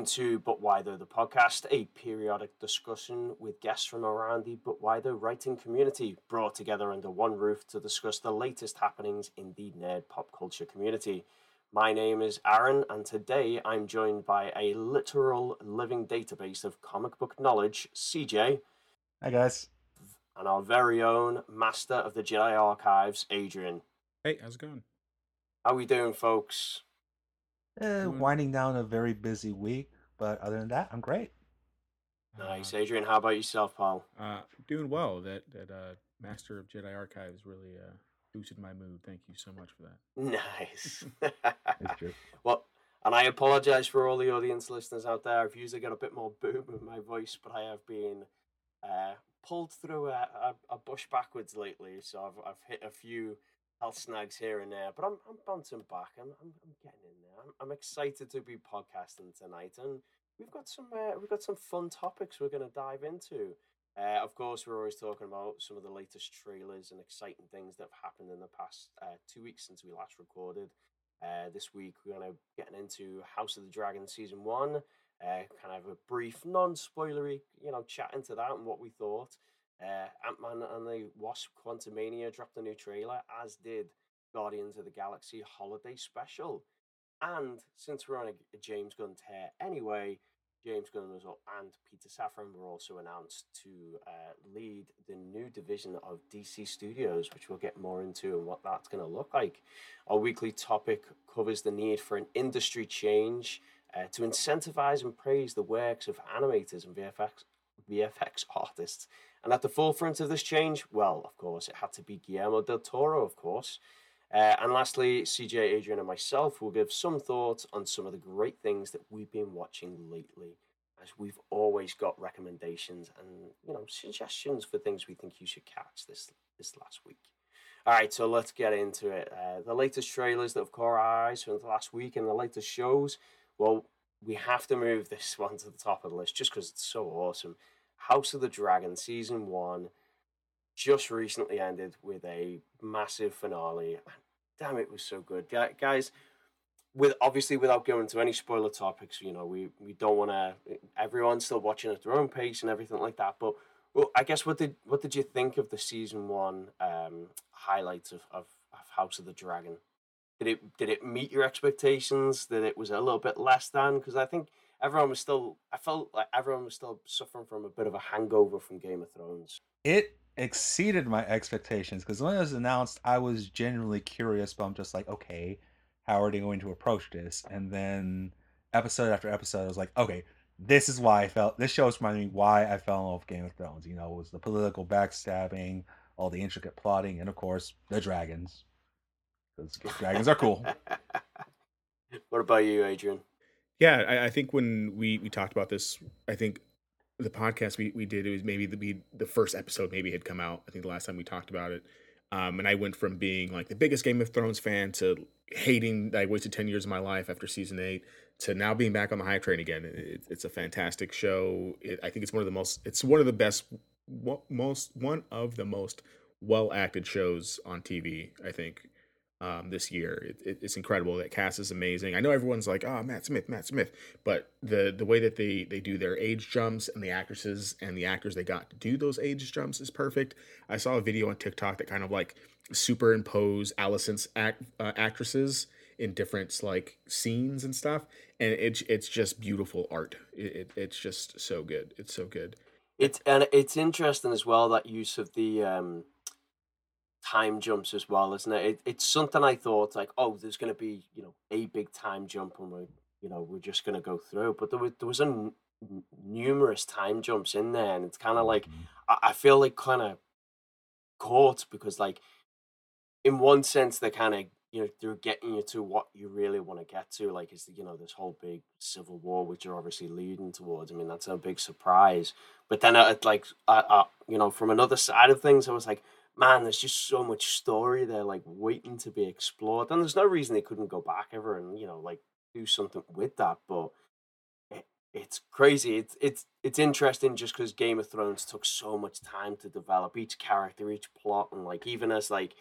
Welcome to But Why Though, the podcast, a periodic discussion with guests from around the But Why Though writing community, brought together under one roof to discuss the latest happenings in the nerd pop culture community. My name is Aaron, and today I'm joined by a literal living database of comic book knowledge, CJ. Hi, guys. And our very own master of the Jedi Archives, Adrian. Hey, how's it going? How are we doing, folks? Uh, winding down a very busy week, but other than that, I'm great. Nice, uh, Adrian. How about yourself, Paul? Uh, doing well. That that uh, Master of Jedi Archives really uh, boosted my mood. Thank you so much for that. Nice. well, and I apologize for all the audience listeners out there. I've usually got a bit more boom in my voice, but I have been uh, pulled through a, a, a, bush backwards lately, so I've I've hit a few health snags here and there, but I'm I'm bouncing back. I'm I'm, I'm getting in there. I'm, I'm excited to be podcasting tonight, and we've got some uh, we've got some fun topics we're going to dive into. Uh, of course, we're always talking about some of the latest trailers and exciting things that have happened in the past uh, two weeks since we last recorded. Uh, this week, we're going to get into House of the Dragon season one. Uh, kind of a brief, non-spoilery, you know, chat into that and what we thought. Uh, Ant Man and the Wasp Quantumania dropped a new trailer, as did Guardians of the Galaxy Holiday Special. And since we're on a, James Gunn tear anyway, James Gunn and Peter Safran were also announced to uh, lead the new division of DC Studios, which we'll get more into and what that's going to look like. Our weekly topic covers the need for an industry change uh, to incentivize and praise the works of animators and VFX, VFX artists and at the forefront of this change, well, of course, it had to be Guillermo del Toro, of course. Uh, and lastly, CJ, Adrian, and myself will give some thoughts on some of the great things that we've been watching lately, as we've always got recommendations and you know suggestions for things we think you should catch this this last week. All right, so let's get into it. Uh, the latest trailers that have caught our eyes from the last week and the latest shows. Well, we have to move this one to the top of the list just because it's so awesome. House of the Dragon season one just recently ended with a massive finale. Damn, it was so good, guys. With obviously without going to any spoiler topics, you know, we we don't want to. Everyone's still watching at their own pace and everything like that. But well, I guess what did what did you think of the season one um, highlights of, of, of House of the Dragon? Did it did it meet your expectations? That it was a little bit less than? Because I think everyone was still I felt like everyone was still suffering from a bit of a hangover from Game of Thrones. It exceeded my expectations because when it was announced, I was genuinely curious, but I'm just like, okay, how are they going to approach this? And then episode after episode, I was like, okay, this is why I felt this show is reminding me why I fell in love with Game of Thrones. You know, it was the political backstabbing, all the intricate plotting, and of course the dragons. Because dragons are cool. what about you, Adrian? Yeah, I, I, think when we we talked about this, I think the podcast we, we did it was maybe the the first episode maybe had come out. I think the last time we talked about it, um, and I went from being like the biggest Game of Thrones fan to hating I wasted ten years of my life after season eight to now being back on the hype train again. It, it's a fantastic show. It, I think it's one of the most it's one of the best most one of the most well acted shows on TV. I think um, this year. It, it, it's incredible. That cast is amazing. I know everyone's like, "Oh, Matt Smith, Matt Smith," but the the way that they they do their age jumps and the actresses and the actors they got to do those age jumps is perfect. I saw a video on TikTok that kind of like superimpose Alicent's act, uh, actresses in different like scenes and stuff, and it's it's just beautiful art. It, it, it's just so good. It's so good. It's and it's interesting as well that use of the um time jumps as well, isn't it? it it's something I thought like, oh, there's going to be you know a big time jump, and we're you know we're just going to go through. But there was there was a n- numerous time jumps in there, and it's kind of like mm-hmm. I, I feel like kind of caught because like in one sense they're kind of you know they're getting you to what you really want to get to like is you know this whole big civil war which you're obviously leading towards i mean that's a big surprise but then uh, like I, I, you know from another side of things i was like man, there's just so much story there, like waiting to be explored. And there's no reason they couldn't go back ever and you know, like do something with that. But it, it's crazy. It's it's it's interesting just because Game of Thrones took so much time to develop each character, each plot, and like even as like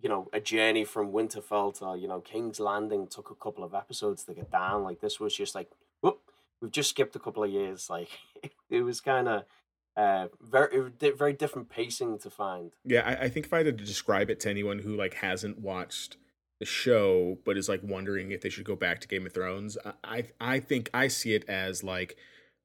you know a journey from Winterfell to you know King's Landing took a couple of episodes to get down. Like this was just like, whoop, we've just skipped a couple of years. Like it was kind of uh, very very different pacing to find. Yeah, I, I think if I had to describe it to anyone who like hasn't watched the show but is like wondering if they should go back to Game of Thrones, I I think I see it as like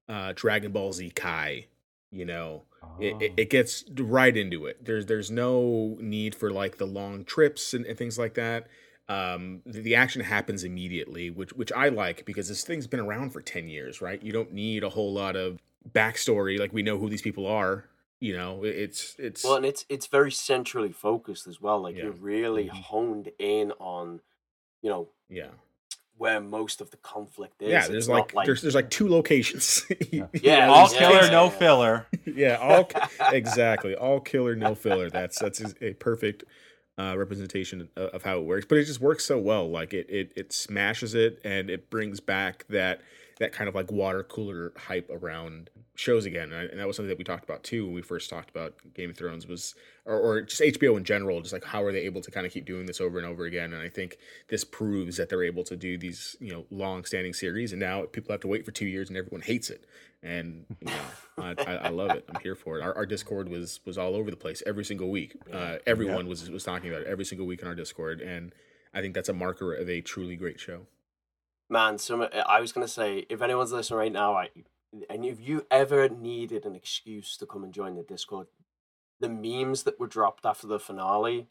uh, Dragon Ball Z Kai. You know, oh. it, it, it gets right into it. There's there's no need for like the long trips and, and things like that. Um, the, the action happens immediately, which which I like because this thing's been around for ten years, right? You don't need a whole lot of backstory. Like we know who these people are. You know, it's it's well, and it's it's very centrally focused as well. Like yeah. you're really mm-hmm. honed in on, you know, yeah, where most of the conflict is. Yeah, there's like, like, there's there's like two locations. yeah, yeah all killer, yeah. no filler. yeah, all exactly, all killer, no filler. That's that's a perfect uh, representation of how it works. But it just works so well. Like it it it smashes it and it brings back that that kind of like water cooler hype around shows again and that was something that we talked about too when we first talked about game of thrones was or, or just hbo in general just like how are they able to kind of keep doing this over and over again and i think this proves that they're able to do these you know long standing series and now people have to wait for two years and everyone hates it and you know I, I, I, love it. I'm here for it. Our, our discord was was all over the place every single week. Uh, everyone yeah. was was talking about it every single week in our discord and i think that's a marker of a truly great show man, some I was gonna say, if anyone's listening right now, I, and if you ever needed an excuse to come and join the Discord, the memes that were dropped after the finale,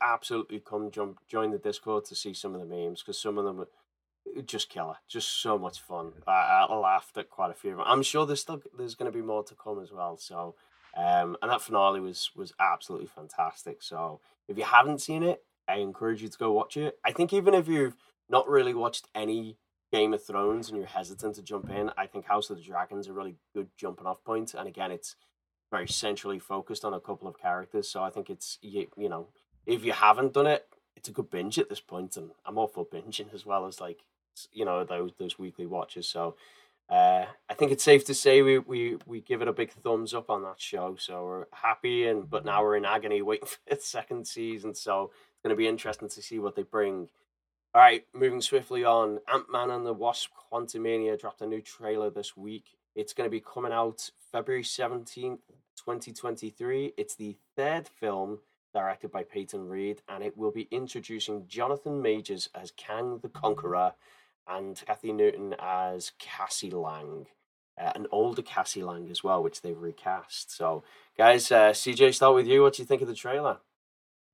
absolutely come jump join the Discord to see some of the memes because some of them were just killer, just so much fun. I, I laughed at quite a few of them. I'm sure there's still there's going to be more to come as well. So, um, and that finale was was absolutely fantastic. So, if you haven't seen it, I encourage you to go watch it. I think even if you've not really watched any Game of Thrones and you're hesitant to jump in, I think House of the Dragon's a really good jumping off point. And again, it's very centrally focused on a couple of characters. So I think it's you, you know, if you haven't done it, it's a good binge at this point, and I'm all for binging as well as like you know those those weekly watches. So uh, I think it's safe to say we, we we give it a big thumbs up on that show. So we're happy, and but now we're in agony waiting for its second season. So it's going to be interesting to see what they bring all right, moving swiftly on. Ant Man and the Wasp Quantumania dropped a new trailer this week. It's going to be coming out February 17th, 2023. It's the third film directed by Peyton Reed, and it will be introducing Jonathan Majors as Kang the Conqueror and Kathryn Newton as Cassie Lang. Uh, an older Cassie Lang as well, which they've recast. So, guys, uh, CJ, start with you. What do you think of the trailer?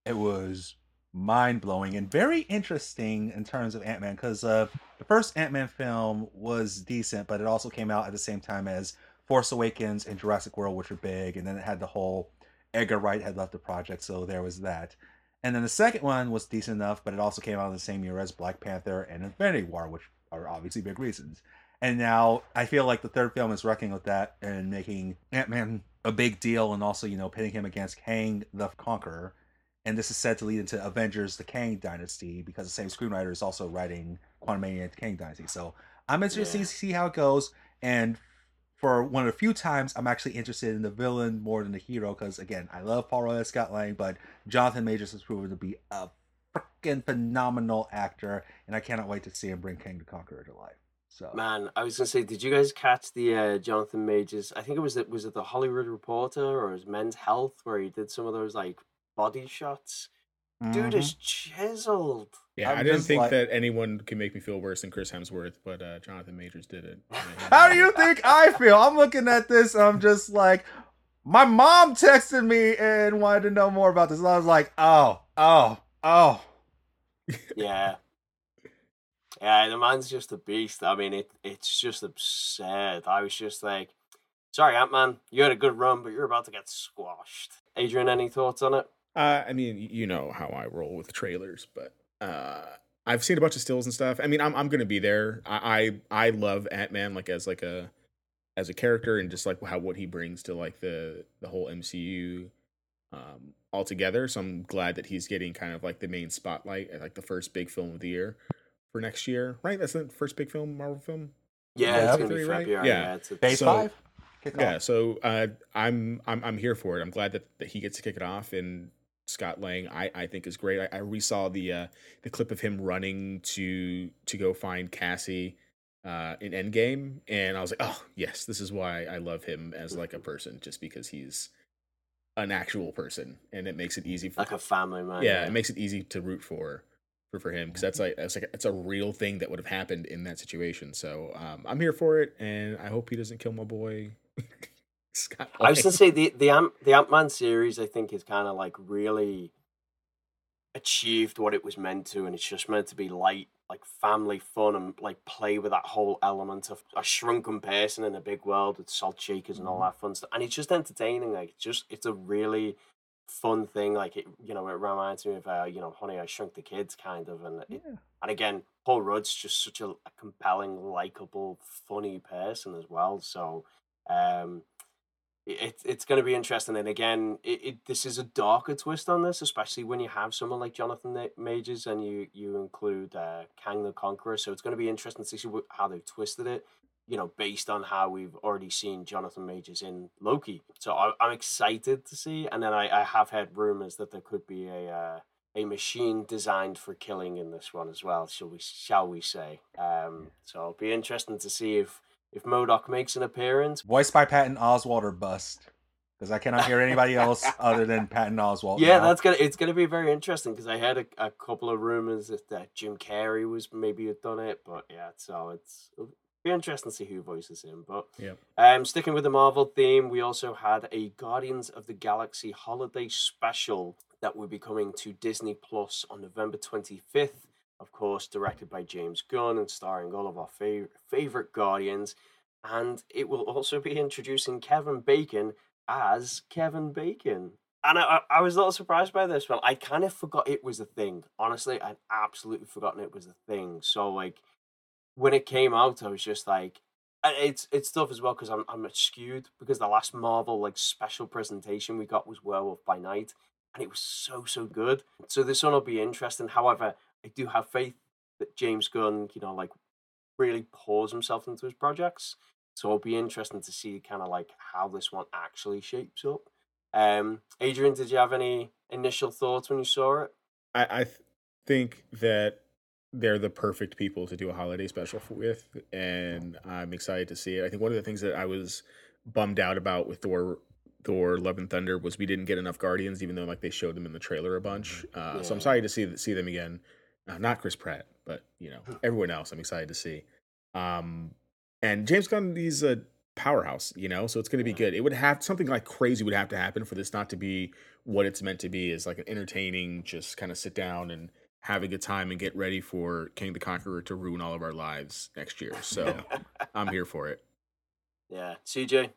It was mind blowing and very interesting in terms of Ant Man because uh, the first Ant Man film was decent, but it also came out at the same time as Force Awakens and Jurassic World, which were big, and then it had the whole Edgar Wright had left the project, so there was that. And then the second one was decent enough, but it also came out in the same year as Black Panther and Infinity War, which are obviously big reasons. And now I feel like the third film is wrecking with that and making Ant Man a big deal, and also you know pitting him against Kang the Conqueror and this is said to lead into Avengers: The Kang Dynasty because the same screenwriter is also writing Quantumania: The Kang Dynasty. So I'm interested yeah. to see how it goes. And for one of the few times, I'm actually interested in the villain more than the hero because again, I love Paul Rudd, Scott Lang, but Jonathan Majors has proven to be a freaking phenomenal actor, and I cannot wait to see him bring Kang the Conqueror to life. So man, I was gonna say, did you guys catch the uh, Jonathan Majors? I think it was it was it the Hollywood Reporter or his Men's Health where he did some of those like body shots. Dude mm-hmm. is chiseled. Yeah, I'm I did not think like... that anyone can make me feel worse than Chris Hemsworth, but uh, Jonathan Majors did it. How do you think I feel? I'm looking at this. I'm just like, my mom texted me and wanted to know more about this. And I was like, oh, oh, oh. Yeah. Yeah, the man's just a beast. I mean, it it's just absurd. I was just like, sorry, Ant Man, you had a good run, but you're about to get squashed. Adrian, any thoughts on it? Uh, I mean, you know how I roll with trailers, but uh, I've seen a bunch of stills and stuff. I mean, I'm I'm gonna be there. I I, I love Ant Man like as like a as a character and just like how what he brings to like the the whole MCU um altogether. So I'm glad that he's getting kind of like the main spotlight at like the first big film of the year for next year, right? That's the first big film, Marvel film. Yeah, yeah it's gonna be February. Right? Yeah, yeah Phase so, five. yeah, so uh, I'm I'm I'm here for it. I'm glad that, that he gets to kick it off and Scott Lang, I, I think is great. I, I resaw the uh, the clip of him running to to go find Cassie uh, in Endgame, and I was like, oh yes, this is why I love him as like a person, just because he's an actual person, and it makes it easy for like a family man. yeah, yeah. it makes it easy to root for for, for him because that's like that's like it's a real thing that would have happened in that situation. So um, I'm here for it, and I hope he doesn't kill my boy. Scott I was gonna say the the Ant the Ant Man series I think is kind of like really achieved what it was meant to, and it's just meant to be light, like family fun, and like play with that whole element of a shrunken person in a big world with salt shakers and all mm-hmm. that fun stuff. And it's just entertaining. Like it's just it's a really fun thing. Like it, you know, it reminds me of uh, you know, Honey, I Shrunk the Kids, kind of, and it, yeah. and again, Paul Rudd's just such a, a compelling, likable, funny person as well. So, um, it, it's going to be interesting. And again, it, it, this is a darker twist on this, especially when you have someone like Jonathan Majors and you you include uh, Kang the Conqueror. So it's going to be interesting to see how they've twisted it. You know, based on how we've already seen Jonathan Majors in Loki. So I, am excited to see. And then I, I have heard rumors that there could be a uh, a machine designed for killing in this one as well. Shall we shall we say? Um, so it'll be interesting to see if if MODOK makes an appearance. Voiced by Patton Oswalt or bust. Because I cannot hear anybody else other than Patton Oswalt. Yeah, now. that's gonna it's gonna be very interesting because I had a, a couple of rumors that, that Jim Carrey was maybe had done it, but yeah, so it's be interesting to see who voices him. But yeah, um, sticking with the Marvel theme, we also had a Guardians of the Galaxy holiday special that will be coming to Disney Plus on November twenty fifth of course, directed by James Gunn and starring all of our fav- favorite Guardians. And it will also be introducing Kevin Bacon as Kevin Bacon. And I, I was a little surprised by this, one. I kind of forgot it was a thing. Honestly, I'd absolutely forgotten it was a thing. So, like, when it came out, I was just like, it's it's tough as well because I'm I'm skewed because the last Marvel like special presentation we got was Werewolf by Night, and it was so so good. So this one will be interesting. However, I do have faith that James Gunn, you know, like really pours himself into his projects. So it'll be interesting to see kind of like how this one actually shapes up. Um, Adrian, did you have any initial thoughts when you saw it? I, I th- think that they're the perfect people to do a holiday special with, and I'm excited to see it. I think one of the things that I was bummed out about with Thor Thor: Love and Thunder was we didn't get enough Guardians, even though like they showed them in the trailer a bunch. Uh, yeah. So I'm sorry to see see them again. Uh, not Chris Pratt, but you know everyone else. I'm excited to see. Um, and James Gunn, he's a powerhouse, you know, so it's going to be good. It would have something like crazy would have to happen for this not to be what it's meant to be. Is like an entertaining, just kind of sit down and have a good time and get ready for Kang the Conqueror to ruin all of our lives next year. So I'm here for it. Yeah, CJ.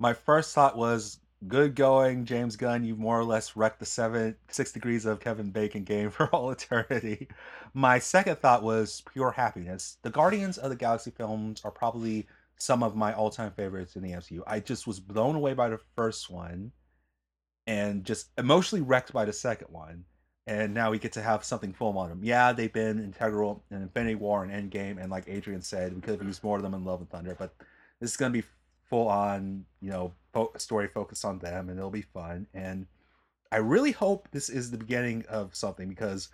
My first thought was good going, James Gunn. You've more or less wrecked the seven six degrees of Kevin Bacon game for all eternity. My second thought was pure happiness. The Guardians of the Galaxy films are probably some of my all-time favorites in the MCU. I just was blown away by the first one and just emotionally wrecked by the second one. And now we get to have something full on them. Yeah, they've been integral in Infinity War and Endgame, and like Adrian said, we could have used more of them in Love and Thunder, but this is gonna be full on, you know, fo- story focused on them, and it'll be fun. And I really hope this is the beginning of something because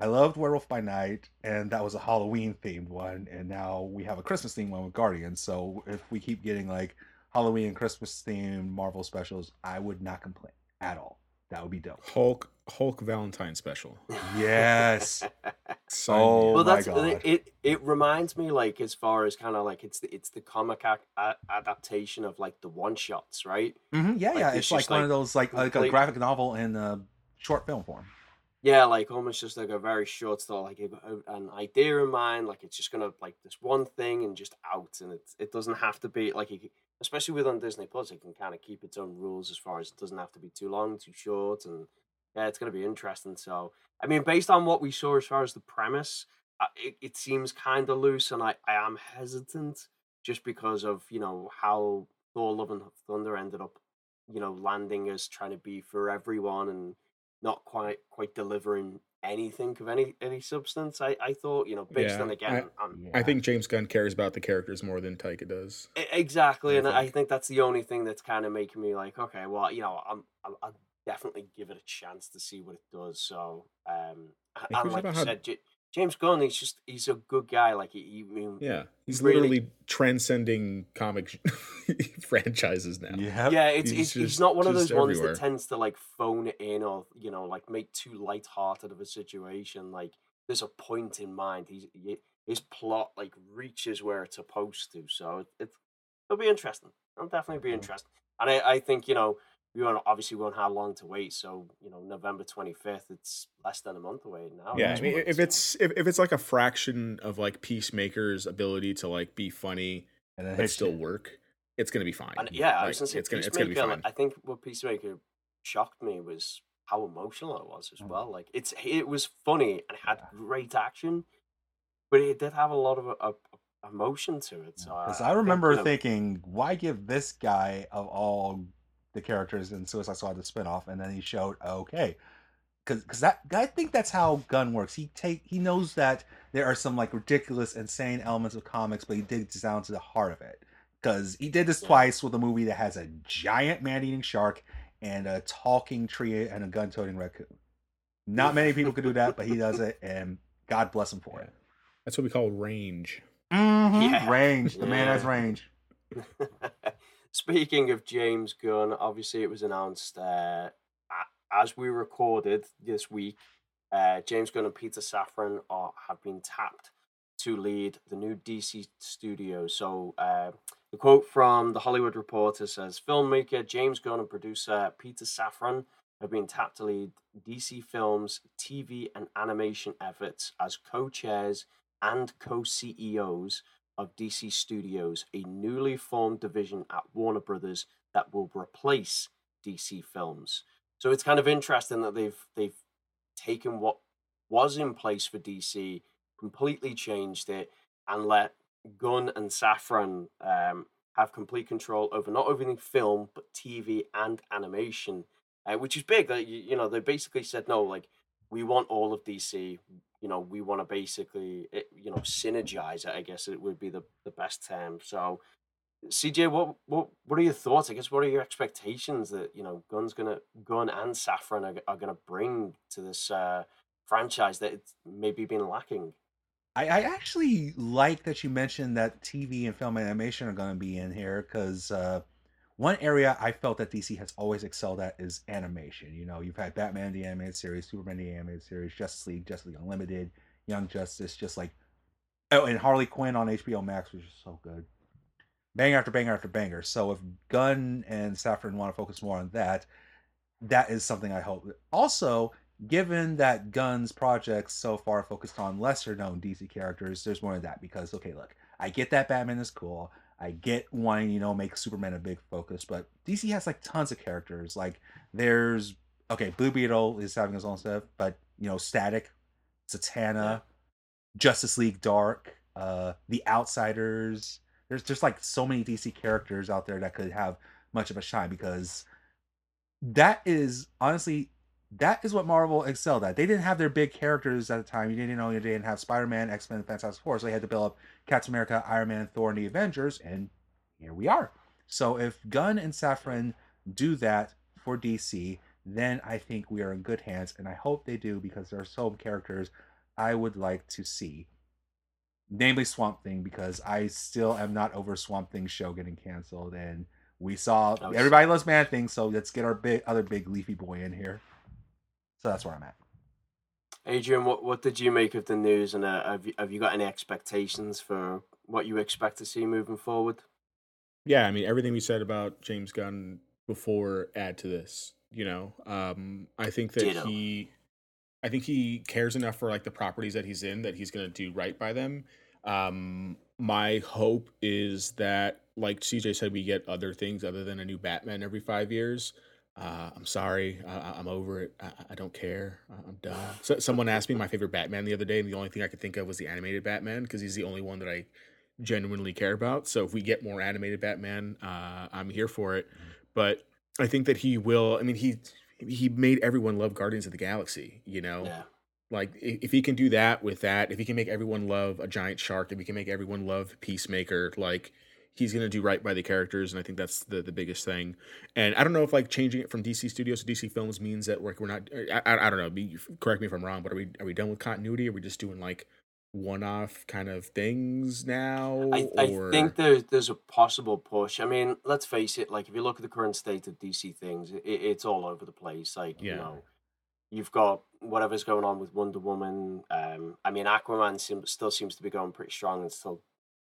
I loved Werewolf by Night, and that was a Halloween themed one, and now we have a Christmas themed one with Guardians. So if we keep getting like Halloween and Christmas themed Marvel specials, I would not complain at all. That would be dope. Hulk Hulk Valentine special. Yes. oh well, that's God. it. It reminds me like as far as kind of like it's the it's the comic a- adaptation of like the one shots, right? Mm-hmm. Yeah, like, yeah. It's, it's like one like, of those like like a graphic novel in a short film form. Yeah, like almost just like a very short story, like an idea in mind. Like it's just gonna like this one thing and just out, and it it doesn't have to be like especially with on Disney Plus, it can kind of keep its own rules as far as it doesn't have to be too long, too short, and yeah, it's going to be interesting. So, I mean, based on what we saw as far as the premise, uh, it, it seems kind of loose, and I, I am hesitant just because of you know how Thor: Love and Thunder ended up, you know, landing as trying to be for everyone and not quite quite delivering anything of any any substance. I, I thought, you know, based yeah, on again, I, yeah. I, think James Gunn cares about the characters more than Taika does. Exactly, I and think. I think that's the only thing that's kind of making me like, okay, well, you know, I'm, I'm I'll definitely give it a chance to see what it does. So, um, and like you said, James Gunn, he's just he's a good guy. Like he, he yeah, he's really, literally transcending comic franchises now. Yeah, yeah, it's he's, he's, he's not one of those ones that tends to like phone it in or you know like make too light-hearted of a situation. Like there's a point in mind. He's he, his plot like reaches where it's supposed to. So it, it it'll be interesting. It'll definitely be mm. interesting. And I, I think you know we won't obviously won't have long to wait. So you know, November twenty fifth, it's less than a month away now. Yeah, I mean, if it's if, if it's like a fraction of like Peacemaker's ability to like be funny and then but still work, it's gonna be fine. And, yeah, like, I was gonna say it's gonna, it's gonna be fine. I think what Peacemaker shocked me was how emotional it was as mm. well. Like it's it was funny and it had great action, but it did have a lot of a, a emotion to it. So because I, I, remember think, thinking, why give this guy of all the characters in Suicide Squad the spinoff, and then he showed okay, because because that I think that's how Gunn works. He take he knows that there are some like ridiculous, insane elements of comics, but he digs down to the heart of it. Because he did this twice with a movie that has a giant man-eating shark and a talking tree and a gun-toting raccoon. Not many people could do that, but he does it, and God bless him for it. That's what we call range. Mm-hmm. Yeah. Range. The yeah. man has range. Speaking of James Gunn, obviously it was announced uh, as we recorded this week. Uh, James Gunn and Peter Safran are, have been tapped to lead the new DC studios. So uh, the quote from the Hollywood Reporter says, "Filmmaker James Gunn and producer Peter Safran have been tapped to lead DC Films' TV and animation efforts as co-chairs and co-CEOs." Of DC Studios, a newly formed division at Warner Brothers that will replace DC Films. So it's kind of interesting that they've they've taken what was in place for DC, completely changed it, and let Gunn and Safran um, have complete control over not only film but TV and animation, uh, which is big. That you, you know they basically said no, like we want all of DC you know we want to basically eh, you know synergize it i guess it would be the, the best term. So cj what what what are your thoughts? I guess what are your expectations that you know Gunn's gonna gun and Safran are, are gonna bring to this uh franchise that it's maybe been lacking? I, I actually like that you mentioned that tv and film animation are to be in here because uh one area I felt that DC has always excelled at is animation. You know, you've had Batman the animated series, Superman the animated series, Justice League, Justice League Unlimited, Young Justice, just like oh, and Harley Quinn on HBO Max, was just so good. Bang after banger after banger. So if Gunn and Safran want to focus more on that, that is something I hope. Also, given that Gunn's projects so far focused on lesser known DC characters, there's more of that because okay, look, I get that Batman is cool. I get wanting, you know, make Superman a big focus, but DC has like tons of characters. Like there's okay, Blue Beetle is having his own stuff, but you know, Static, Satana. Justice League Dark, uh, The Outsiders. There's just like so many DC characters out there that could have much of a shine because that is honestly that is what Marvel excelled at. They didn't have their big characters at the time. You didn't know they didn't have Spider Man, X Men, Fantastic Four, so they had to build up Captain America, Iron Man, Thor, and the Avengers, and here we are. So if Gunn and Safran do that for DC, then I think we are in good hands, and I hope they do because there are some characters I would like to see. Namely Swamp Thing, because I still am not over Swamp Thing show getting canceled, and we saw oh, everybody loves Man Thing, so let's get our big other big leafy boy in here. So that's where I'm at. Adrian, what, what did you make of the news, and uh, have you, have you got any expectations for what you expect to see moving forward? Yeah, I mean everything we said about James Gunn before add to this. You know, um, I think that Ditto. he, I think he cares enough for like the properties that he's in that he's going to do right by them. Um, my hope is that, like CJ said, we get other things other than a new Batman every five years. Uh, I'm sorry. I, am over it. I, I, don't care. I'm done. So, someone asked me my favorite Batman the other day, and the only thing I could think of was the animated Batman because he's the only one that I genuinely care about. So if we get more animated Batman, uh, I'm here for it. Mm-hmm. But I think that he will. I mean, he he made everyone love Guardians of the Galaxy. You know, yeah. like if he can do that with that, if he can make everyone love a giant shark, if he can make everyone love Peacemaker, like he's going to do right by the characters and i think that's the the biggest thing and i don't know if like changing it from dc studios to dc films means that we're, we're not I, I, don't know be, correct me if i'm wrong but are we are we done with continuity are we just doing like one-off kind of things now I, I think there's there's a possible push. I mean, let's face it. Like if you look at the current state of DC things, it, it's all over the place. Like Yeah. you know, you've got whatever's going on with Wonder Woman. Um, I mean, Aquaman still seems to be going pretty strong and still.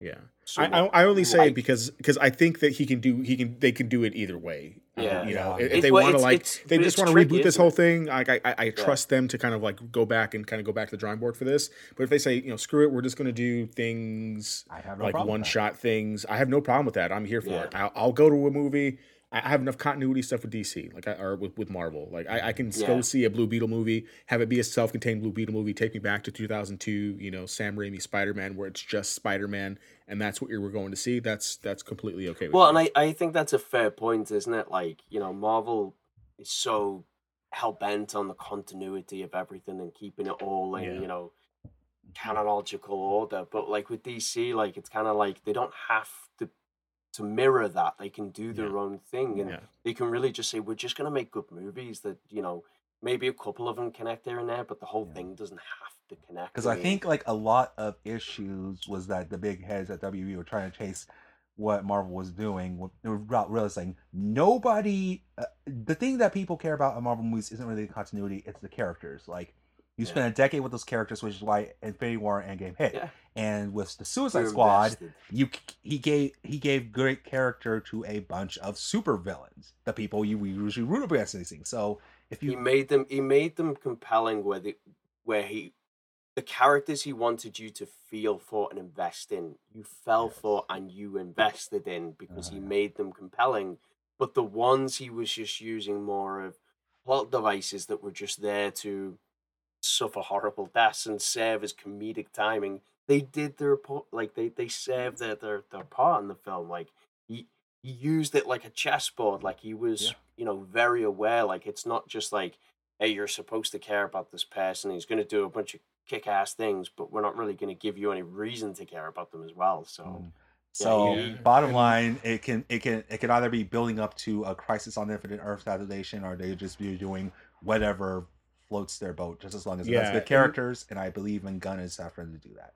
Yeah I, somewhat I I only say it because because I think that he can do he can they can do it either way. Yeah. you know, Yeah. if, if It's- they well, want to like it's- they just want to reboot this whole thing. Like I I, I trust them to kind of like go back and kind of go back to the drawing board for this. But if they say you know screw it, we're just going to do things I have no like one shot things. I have no problem with that. I'm here for Yeah. it. I'll, I'll go to a movie. I have enough continuity stuff with DC, like I, or with, with Marvel. Like I, I can Yeah. go see a Blue Beetle movie, have it be a self-contained Blue Beetle movie, take me back to 2002. You know, Sam Raimi Spider-Man, where it's just Spider-Man, and that's what you were going to see. That's that's completely okay. With Well, me. and I, I think that's a fair point, isn't it? Like, you know, Marvel is so hell bent on the continuity of everything and keeping it all in, Yeah. you know, chronological order. But like with DC, like it's kind of like they don't have to to mirror that. They can do their Yeah. own thing, and yeah, they can really just say, "We're just gonna make good movies that you know." Maybe a couple of them connect here and there, but the whole Yeah. thing doesn't have to connect. because I think like a lot of issues was that the big heads at WB were trying to chase what Marvel was doing without realizing nobody. Uh, the thing that people care about in Marvel movies isn't really the continuity; it's the characters. Like you Yeah. spent a decade with those characters, which is why Infinity War and Endgame hit. Yeah. And with the Suicide you're Squad, invested. you he gave he gave great character to a bunch of super villains, the people you we usually root against in these things. So if he you made them he made them compelling where the where he the characters he wanted you to feel for and invest in you fell Yes. for and you invested in because he Uh-huh. made them compelling but the ones he was just using more of plot devices that were just there to suffer horrible deaths and serve as comedic timing they did their po- like they they served their their, their part in the film like he he used it like a chessboard like he was Yeah. you know very aware like it's not just like hey you're supposed to care about this person he's going to do a bunch of kick-ass things but we're not really going to give you any reason to care about them as well so Mm. So Yeah. bottom line, it can it can it can either be building up to a crisis on the Infinite Earth situation, or they just be doing whatever floats their boat, just as long as it has good characters. And I believe in Gunn is Safran to do that.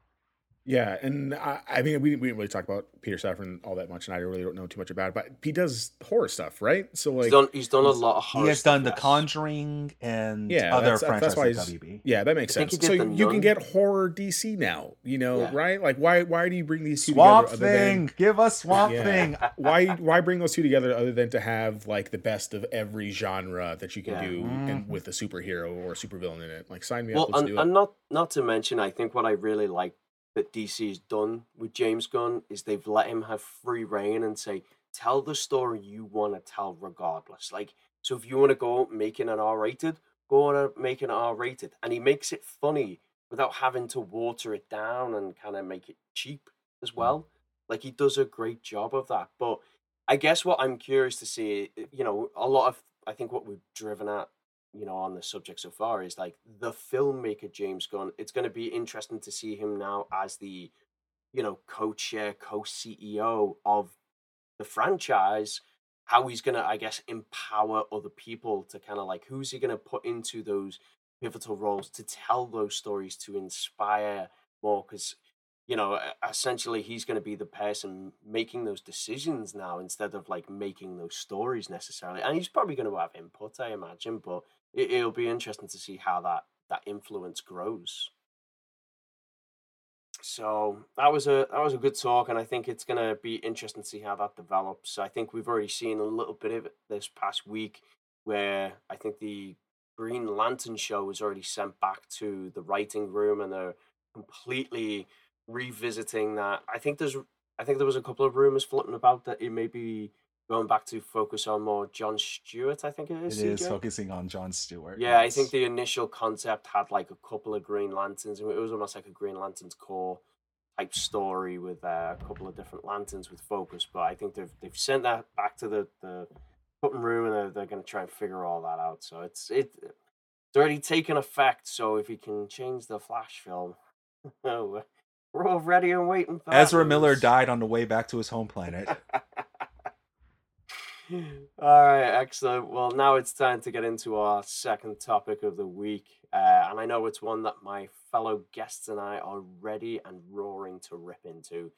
Yeah, and I, I mean, we, we didn't really talk about Peter Safran all that much, and I really don't know too much about it. But he does horror stuff, right? So like, he's done he's done a lot of horror he has stuff, done The yes. Conjuring and Yeah, other that's- that's franchises why he's- WB. yeah, that makes I sense. So did The you can get horror DC now, you know, Yeah. right? Like, why why do you bring these two Swamp together? other than- Thing, give us Swamp Yeah. Thing. why why bring those two together other than to have like the best of every genre that you can Yeah. do Mhm. and with a superhero or a supervillain in it? Like, sign me well up. Let's and, and not not to mention i think what i really like that dc has done with james gunn is they've let him have free reign and say tell the story you want to tell regardless. Like so if you want to go making an r-rated go on and make an r-rated. And he makes it funny without having to water it down and kind of make it cheap as mm. well. Like he does a great job of that. But i guess what i'm curious to see you know a lot of i think what we've driven at you know on the subject so far is like the filmmaker James Gunn. It's going to be interesting to see him now as the you know co-chair, co-CEO of the franchise. How he's going to, I guess, empower other people to kind of like who's he going to put into those pivotal roles to tell those stories to inspire more because you know essentially he's going to be the person making those decisions now instead of like making those stories necessarily and he's probably going to have input i imagine but it, it'll be interesting to see how that that influence grows. So that was a that was a good talk and i think it's going to be interesting to see how that develops. I think we've already seen a little bit of it this past week where i think the green lantern show was already sent back to the writing room and they're completely revisiting that. I think there's i think there was a couple of rumors floating about that it may be going back to focus on more john stewart i think it It is is focusing on John Stewart. Yeah, I think the initial concept had like a couple of Green Lanterns. and It was almost like a Green Lanterns Corps type story with uh, a couple of different lanterns with focus. But I think they've they've sent that back to the the cutting room and they're, they're going to try and figure all that out. So it's it it's already taken effect. So if you can change the Flash film, We're all ready and waiting for Ezra Miller died on the way back to his home planet. all right, excellent. Well, now it's time to get into our second topic of the week. Uh, and I know it's one that my fellow guests and I are ready and roaring to rip into.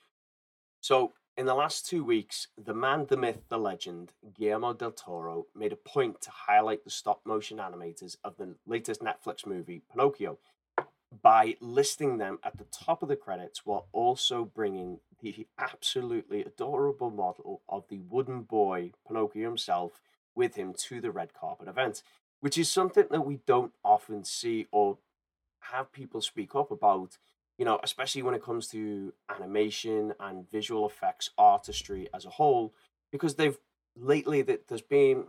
So, in the last two weeks, the man, the myth, the legend, Guillermo del Toro, made a point to highlight the stop motion animators of the latest Netflix movie, Pinocchio, by listing them at the top of the credits while also bringing the absolutely adorable model of the wooden boy, Pinocchio himself, with him to the red carpet event, which is something that we don't often see or have people speak up about you know, especially when it comes to animation and visual effects artistry as a whole, because they've lately that there's been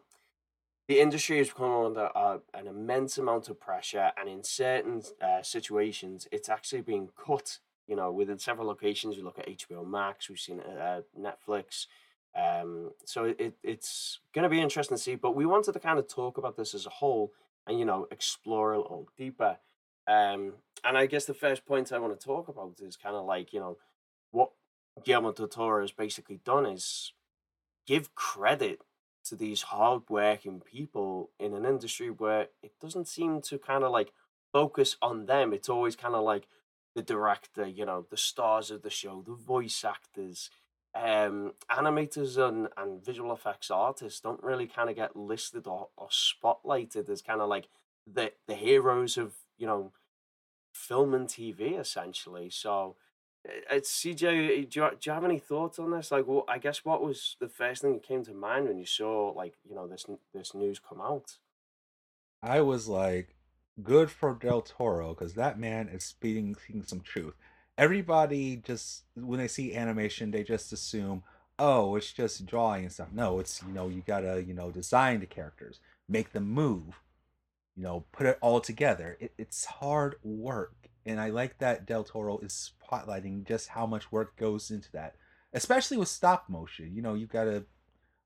the industry has come under uh, an immense amount of pressure, and in certain uh, situations, it's actually being cut. You know, within several locations, you look at HBO Max, we've seen uh, Netflix. Um, so it, it's going to be interesting to see. But we wanted to kind of talk about this as a whole, and you know, explore a little deeper. Um, and I guess the first point I want to talk about is kind of like, you know, what Guillermo del Toro has basically done is give credit to these hardworking people in an industry where it doesn't seem to kind of like focus on them. It's always kind of like the director, you know, the stars of the show, the voice actors, um, animators and, and visual effects artists don't really kind of get listed or, or spotlighted as kind of like the the heroes of you know, film and TV essentially. So, Uh, it's CJ. Eh, do you, do you have any thoughts on this? Like, well, I guess what was the first thing that came to mind when you saw like you know this this news come out? I was like, good for Del Toro because that man is speaking, speaking some truth. Everybody just when they see animation, they just assume, oh, it's just drawing and stuff. No, it's you know you gotta you know design the characters, make them move, you know, put it all together. It, it's hard work. And I like that Del Toro is spotlighting just how much work goes into that, especially with stop motion. You know, you've got to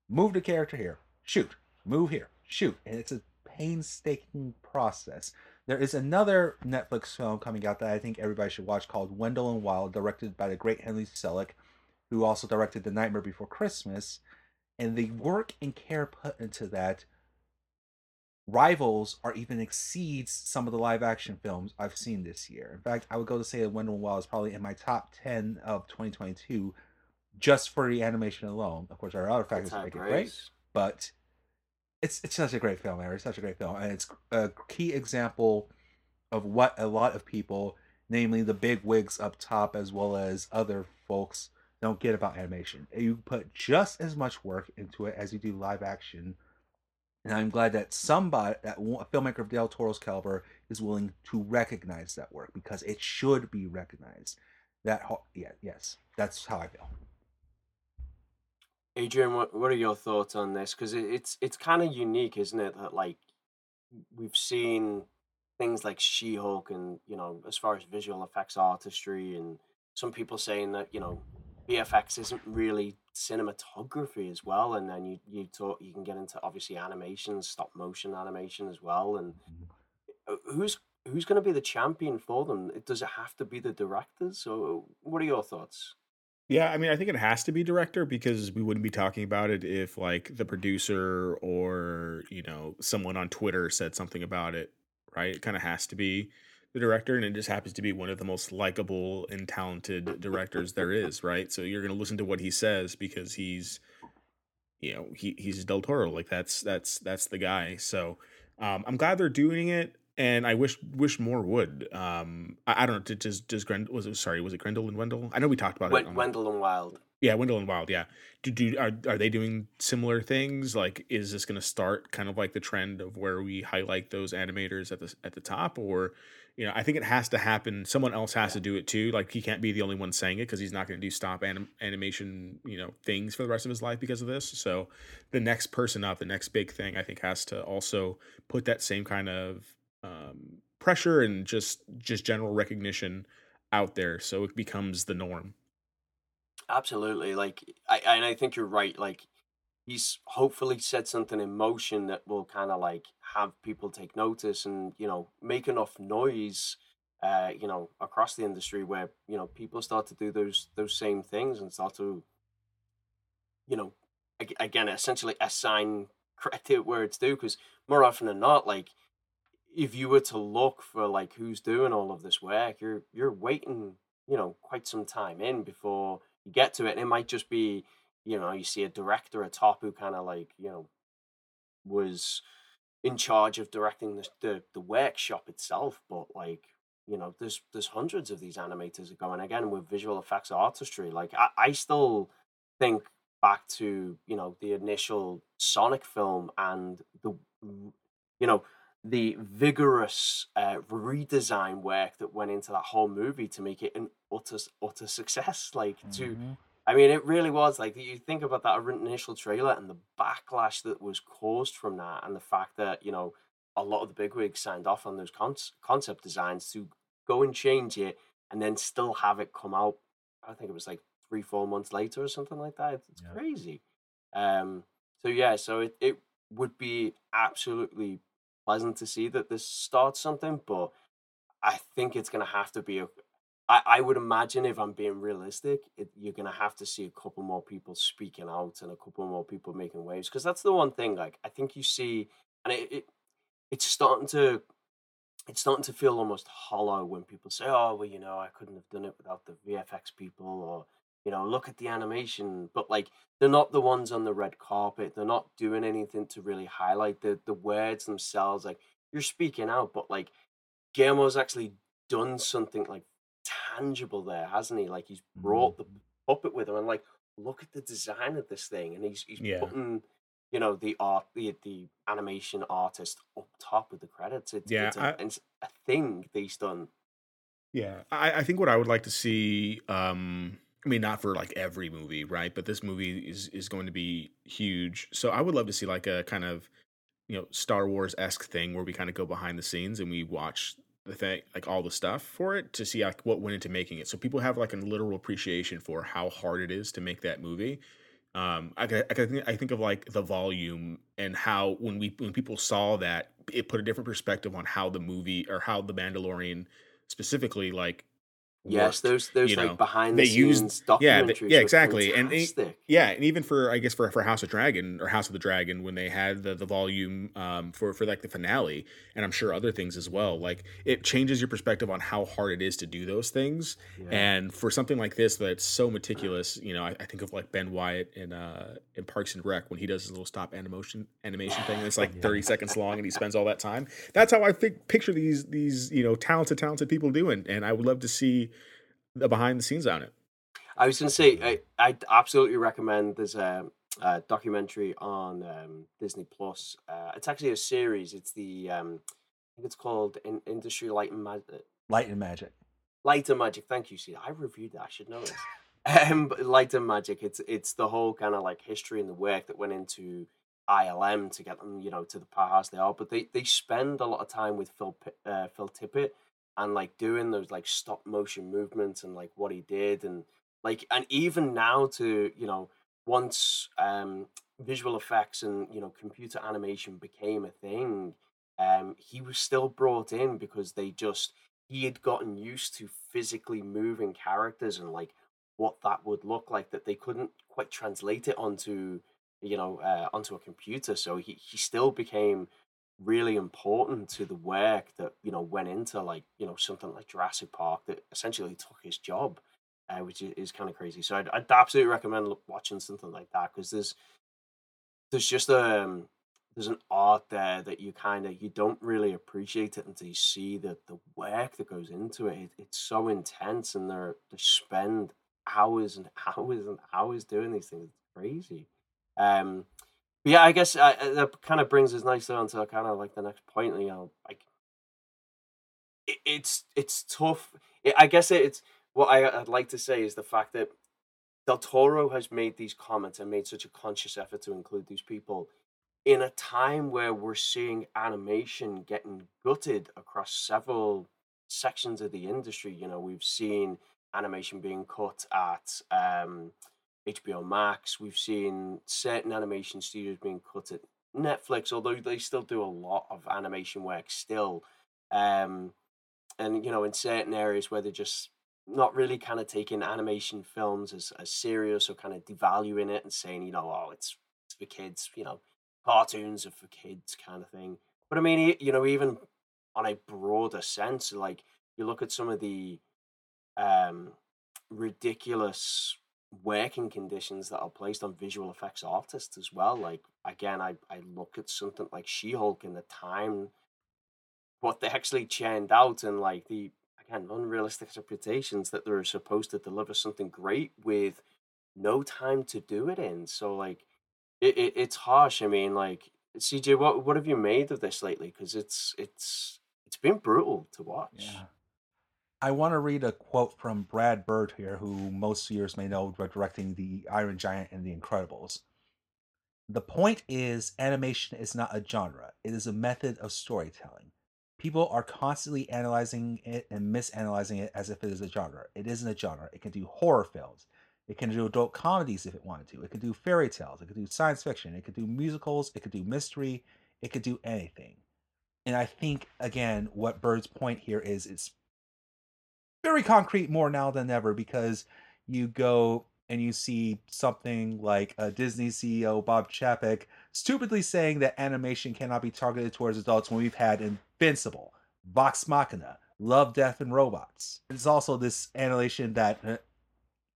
move the character here, shoot, move here, shoot. And it's a painstaking process. There is another Netflix film coming out that I think everybody should watch called Wendell and Wild, directed by the great Henry Selick, who also directed The Nightmare Before Christmas. And the work and care put into that rivals or even exceeds some of the live action films I've seen this year. In fact, I would go to say that Wendell Wild is probably in my top 10 of 2022 just for the animation alone. Of course, there are other factors that make it great, but it's it's such a great film, It's such a great film, and it's a key example of what a lot of people, namely the big wigs up top as well as other folks, don't get about animation. You put just as much work into it as you do live action and I'm glad that somebody, that a filmmaker of Del Toro's caliber, is willing to recognize that work because it should be recognized. That, yeah, yes, that's how I feel. Adrian, what what are your thoughts on this? Because it, it's it's kind of unique, isn't it? That like we've seen things like She-Hulk, and you know, as far as visual effects artistry, and some people saying that you know VFX isn't really cinematography as well, and then you you talk you can get into obviously animation, stop motion animation as well, and mm-hmm. uh, who's who's going to be the champion for them? Does it have to be the directors, or what are your thoughts? Yeah, I mean, I think it has to be director because we wouldn't be talking about it if like the producer or you know someone on Twitter said something about it, right? It kind of has to be the director, and it just happens to be one of the most likable and talented directors there is, right? So you're gonna listen to what he says because he's, you know, he he's Del Toro, like that's that's that's the guy. So um, I'm glad they're doing it, and I wish wish more would. Um, I, I don't know. Did, does does Grend was it sorry was it Grendel and Wendell? I know we talked about w- it. Wendell and Wild. Yeah, Wendell and Wild. Yeah. Do, do are are they doing similar things? Like, is this going to start kind of like the trend of where we highlight those animators at the at the top, or you know, I think it has to happen. Someone else has to do it too. Like he can't be the only one saying it because he's not going to do stop anim- animation, you know, things for the rest of his life because of this. So the next person up, the next big thing, I think has to also put that same kind of um, pressure and just just general recognition out there, so it becomes the norm. Absolutely, like I and I think you're right. Like he's hopefully set something in motion that will kind of like have people take notice and you know make enough noise uh, you know, across the industry where you know people start to do those those same things and start to, you know, again, essentially assign credit where it's due. Because more often than not, like if you were to look for like who's doing all of this work, you're you're waiting, you know, quite some time in before you get to it. And it might just be, you know, you see a director at top who kind of like, you know, was in charge of directing the, the the workshop itself, but like you know, there's there's hundreds of these animators going again with visual effects artistry. Like I, I still think back to you know the initial Sonic film and the you know the vigorous uh, redesign work that went into that whole movie to make it an utter utter success. Like to, mm-hmm. I mean, it really was. Like you think about that initial trailer and the backlash that was caused from that, and the fact that you know a lot of the bigwigs signed off on those con- concept designs to go and change it and then still have it come out. I think it was like three, four months later or something like that. It's yeah. crazy. Um, so yeah, so it, it would be absolutely pleasant to see that this starts something, but I think it's going to have to be a. I, I would imagine if I'm being realistic, it, you're going to have to see a couple more people speaking out and a couple more people making waves because that's the one thing. Like I think you see, and it, it it's starting to it's starting to feel almost hollow when people say, "Oh, well, you know, I couldn't have done it without the VFX people," or you know, look at the animation. But like, they're not the ones on the red carpet. They're not doing anything to really highlight the the words themselves. Like, you're speaking out, but like, Guillermo's actually done something like tangible there, hasn't he? Like, he's brought the puppet with him, and like, look at the design of this thing, and he's he's yeah. putting you know the art the the animation artist up top with the credits it's, yeah it's a, I, it's a thing that he's done yeah I, I think what i would like to see um i mean not for like every movie right but this movie is is going to be huge so i would love to see like a kind of you know star wars-esque thing where we kind of go behind the scenes and we watch the thing like all the stuff for it to see like what went into making it. So people have like a literal appreciation for how hard it is to make that movie. Um, I, I, think, I think of like the volume and how when we when people saw that it put a different perspective on how the movie or how the Mandalorian specifically like Yes, there's there's like know, behind the they scenes used, documentaries. Yeah, yeah, exactly. And yeah, and even for I guess for, for House of Dragon or House of the Dragon when they had the, the volume um, for for like the finale, and I'm sure other things as well. Like it changes your perspective on how hard it is to do those things. Yeah. And for something like this that's so meticulous, you know, I, I, think of like Ben Wyatt in uh in Parks and Rec when he does his little stop animation animation thing. And it's like yeah. 30 seconds long, and he spends all that time. That's how I think picture these these you know talented talented people doing, and I would love to see the behind the scenes on it. I was going to say, I I absolutely recommend. There's a, a documentary on um, Disney Plus. Uh, it's actually a series. It's the um, I think it's called In- Industry Light and Magic. Light and Magic. Light and Magic. Thank you. See, I reviewed that. I should know this. um, Light and Magic. It's it's the whole kind of like history and the work that went into ILM to get them, you know, to the powerhouse they are. But they they spend a lot of time with Phil uh, Phil Tippett and like doing those like stop motion movements and like what he did and like and even now to you know once um visual effects and you know computer animation became a thing um he was still brought in because they just he had gotten used to physically moving characters and like what that would look like that they couldn't quite translate it onto you know uh, onto a computer. So he, he still became really important to the work that you know went into like you know something like Jurassic Park that essentially took his job, uh, which is, is kind of crazy. So I'd, I'd absolutely recommend watching something like that because there's there's just a um, there's an art there that you kind of you don't really appreciate it until you see the the work that goes into it. it it's so intense, and they're they spend hours and hours and hours doing these things. It's crazy. Um, yeah, I guess that kind of brings us nicely onto kind of like the next point. You know, like it, it's it's tough. I guess it, it's what I, would like to say is the fact that Del Toro has made these comments and made such a conscious effort to include these people in a time where we're seeing animation getting gutted across several sections of the industry. You know, we've seen animation being cut at um, HBO Max. We've seen certain animation studios being cut at Netflix, although they still do a lot of animation work still. Um, and you know, in certain areas where they're just not really kind of taking animation films as, as serious or kind of devaluing it and saying, you know, oh, it's, it's for kids, you know, cartoons are for kids kind of thing. But I mean, you know, even on a broader sense, like you look at some of the um, ridiculous working conditions that are placed on visual effects artists as well. Like again, I, I look at something like She Hulk in the time what they actually churned out and like the again unrealistic expectations that they're supposed to deliver something great with no time to do it in. So like it, it it's harsh. I mean, like CJ, what what have you made of this lately? Because it's it's it's been brutal to watch. Yeah. I want to read a quote from Brad Bird here, who most viewers may know by directing the Iron Giant and the Incredibles. The point is, animation is not a genre, it is a method of storytelling. People are constantly analyzing it and misanalyzing it as if it is a genre. It isn't a genre. It can do horror films. It can do adult comedies if it wanted to. It could do fairy tales. It could do science fiction. It could do musicals. It could do mystery. It could do anything. And I think, again, what Bird's point here is it's very concrete more now than ever because you go and you see something like Disney CEO Bob Chapek stupidly saying that animation cannot be targeted towards adults when we've had Invincible, Vox Machina, Love, Death, and Robots. It's also this animation that uh,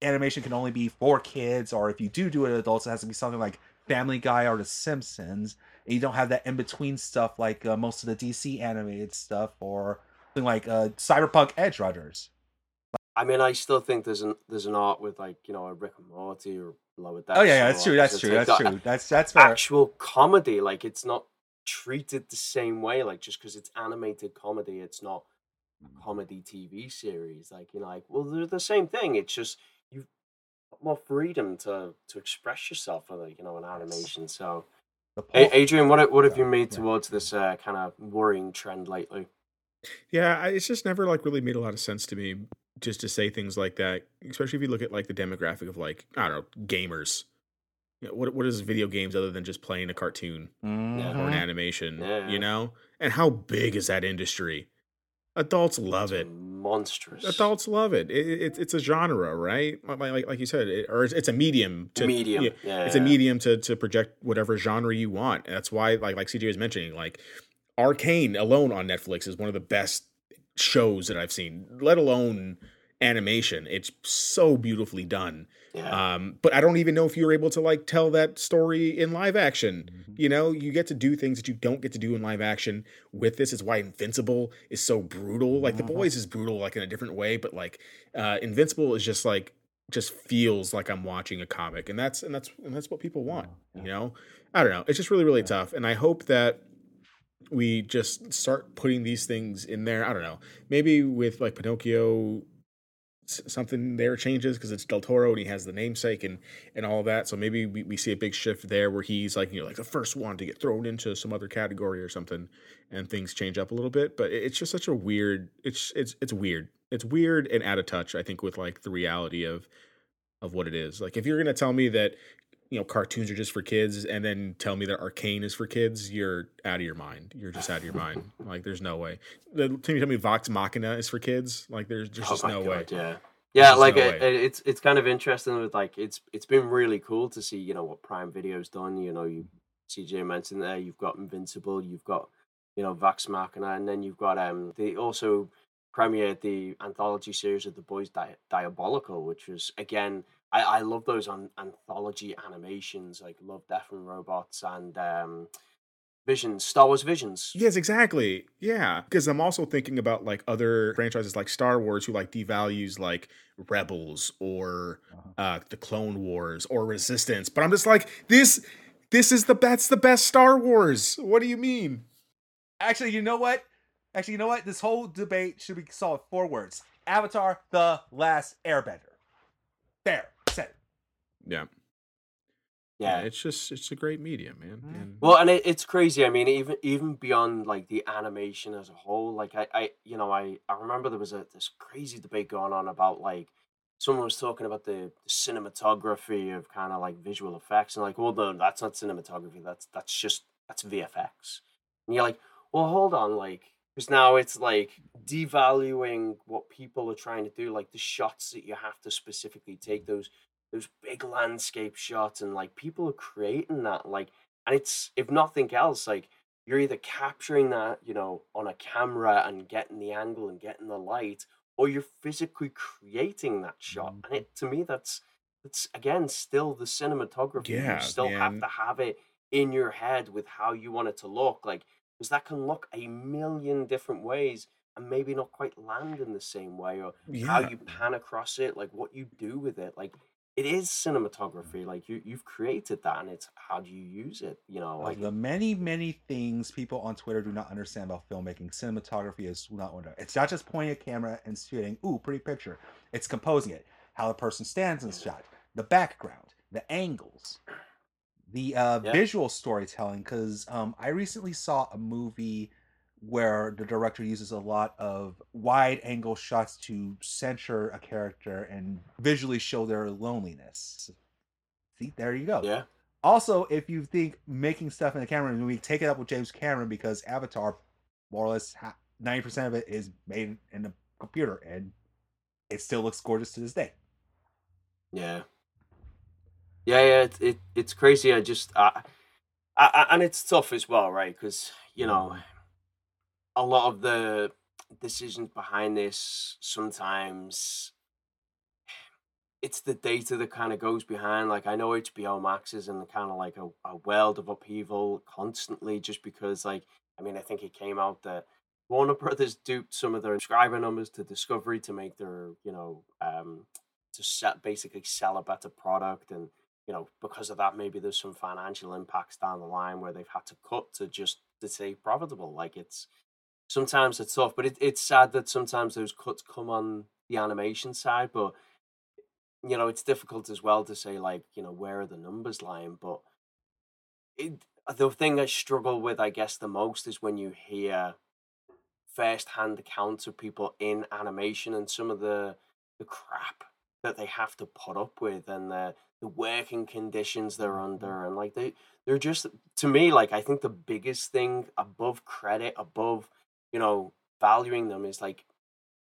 animation can only be for kids, or if you do do it adults, it has to be something like Family Guy or The Simpsons. And you don't have that in between stuff like uh, most of the DC animated stuff, or something like uh, Cyberpunk Edgerunners I mean, I still think there's an there's an art with like you know a Rick and Morty or Lower Decks. Oh yeah, yeah that's true. That's true. That's true. That's that's fair. actual comedy. Like it's not treated the same way. Like just because it's animated comedy, it's not a mm. comedy TV series. Like you know, like well, they're the same thing. It's just you've got more freedom to to express yourself for like you know an animation. So, Adrian, what what have you made towards this uh, kind of worrying trend lately? Yeah, it's just never like really made a lot of sense to me just to say things like that, especially if you look at like the demographic of like I don't know gamers. You know, what what is video games other than just playing a cartoon mm-hmm. or an animation? Yeah. You know, and how big is that industry? Adults love it. Monstrous. Adults love it. it, it it's a genre, right? Like, like, like you said, it, or it's, it's, a medium. To, medium. Yeah, yeah it's a medium to to project whatever genre you want. And that's why, like like CJ was mentioning, like Arcane alone on Netflix is one of the best shows that I've seen, let alone animation. It's so beautifully done. Yeah. Um, but I don't even know if you're able to like tell that story in live action. Mm-hmm. You know, you get to do things that you don't get to do in live action with this. Is why Invincible is so brutal. Like mm-hmm. The Boys is brutal, like in a different way, but like uh, Invincible is just like just feels like I'm watching a comic, and that's and that's and that's what people want. Yeah. You know, I don't know. It's just really really yeah. tough, and I hope that we just start putting these things in there. I don't know. Maybe with like Pinocchio, something there changes because it's Del Toro and he has the namesake and and all that. So maybe we, we see a big shift there where he's like you know like the first one to get thrown into some other category or something, and things change up a little bit. But it's just such a weird. It's it's it's weird. It's weird and out of touch. I think with like the reality of of what it is. Like if you're gonna tell me that you know cartoons are just for kids and then tell me that arcane is for kids you're out of your mind. You're just out of your mind. Like there's no way. The tell me tell me vox machina is for kids? Like there's, there's oh just no God, way. yeah. Yeah like no it, it's it's kind of interesting with like it's it's been really cool to see you know what prime video's done you know you cj mentioned there you've got invincible you've got you know vox machina and then you've got um they also premiered the anthology series of the boys Di- diabolical which was again I, I love those on anthology animations like Love, Death and Robots and um, Visions, Star Wars Visions. Yes, exactly. Yeah, because I'm also thinking about like other franchises like Star Wars who like devalues like Rebels or uh-huh. uh, the Clone Wars or Resistance, but I'm just like this. This is the that's the best Star Wars. What do you mean? Actually, you know what? Actually, you know what? This whole debate should be solved four words: Avatar: The Last Airbender. There. Yeah. Yeah, it's just it's a great medium, man. Mm. And... Well, and it, it's crazy. I mean, even even beyond like the animation as a whole, like I, I you know, I I remember there was a this crazy debate going on about like someone was talking about the, the cinematography of kind of like visual effects and like, well, no, that's not cinematography. That's that's just that's VFX. And you're like, well, hold on, like because now it's like devaluing what people are trying to do, like the shots that you have to specifically take those those big landscape shots, and like people are creating that, like, and it's if nothing else, like you're either capturing that, you know, on a camera and getting the angle and getting the light, or you're physically creating that shot, mm-hmm. and it to me that's that's again still the cinematography. Yeah, you still man. have to have it in your head with how you want it to look, like because that can look a million different ways and maybe not quite land in the same way or yeah. how you pan across it like what you do with it like it is cinematography like you you've created that and it's how do you use it? You know like the many many things people on twitter do not understand about filmmaking cinematography is not one it's not just pointing a camera and shooting ooh pretty picture. It's composing it how the person stands in the shot the background the angles the uh, yeah. visual storytelling because um, I recently saw a movie where the director uses a lot of wide angle shots to censure a character and visually show their loneliness. See, there you go. Yeah. Also, if you think making stuff in the camera we take it up with James Cameron because Avatar, more or less, ninety percent of it is made in the computer, and it still looks gorgeous to this day. Yeah. Yeah, yeah, it, it it's crazy. I just, I, I, and it's tough as well, right? Because you know, mm-hmm. A lot of the decisions behind this sometimes it's the data that kind of goes behind. Like I know HBO Max is in kind of like a, a world of upheaval constantly, just because like I mean I think it came out that Warner Brothers duped some of their subscriber numbers to Discovery to make their you know um to set basically sell a better product and you know, because of that, maybe there's some financial impacts down the line where they've had to cut to just to stay profitable. Like it's sometimes it's tough, but it, it's sad that sometimes those cuts come on the animation side. But you know, it's difficult as well to say like, you know, where are the numbers lying? But it, the thing I struggle with, I guess, the most is when you hear first-hand accounts of people in animation and some of the the crap that they have to put up with and the the working conditions they're mm-hmm. under and like they they're just to me like I think the biggest thing above credit above you know valuing them is like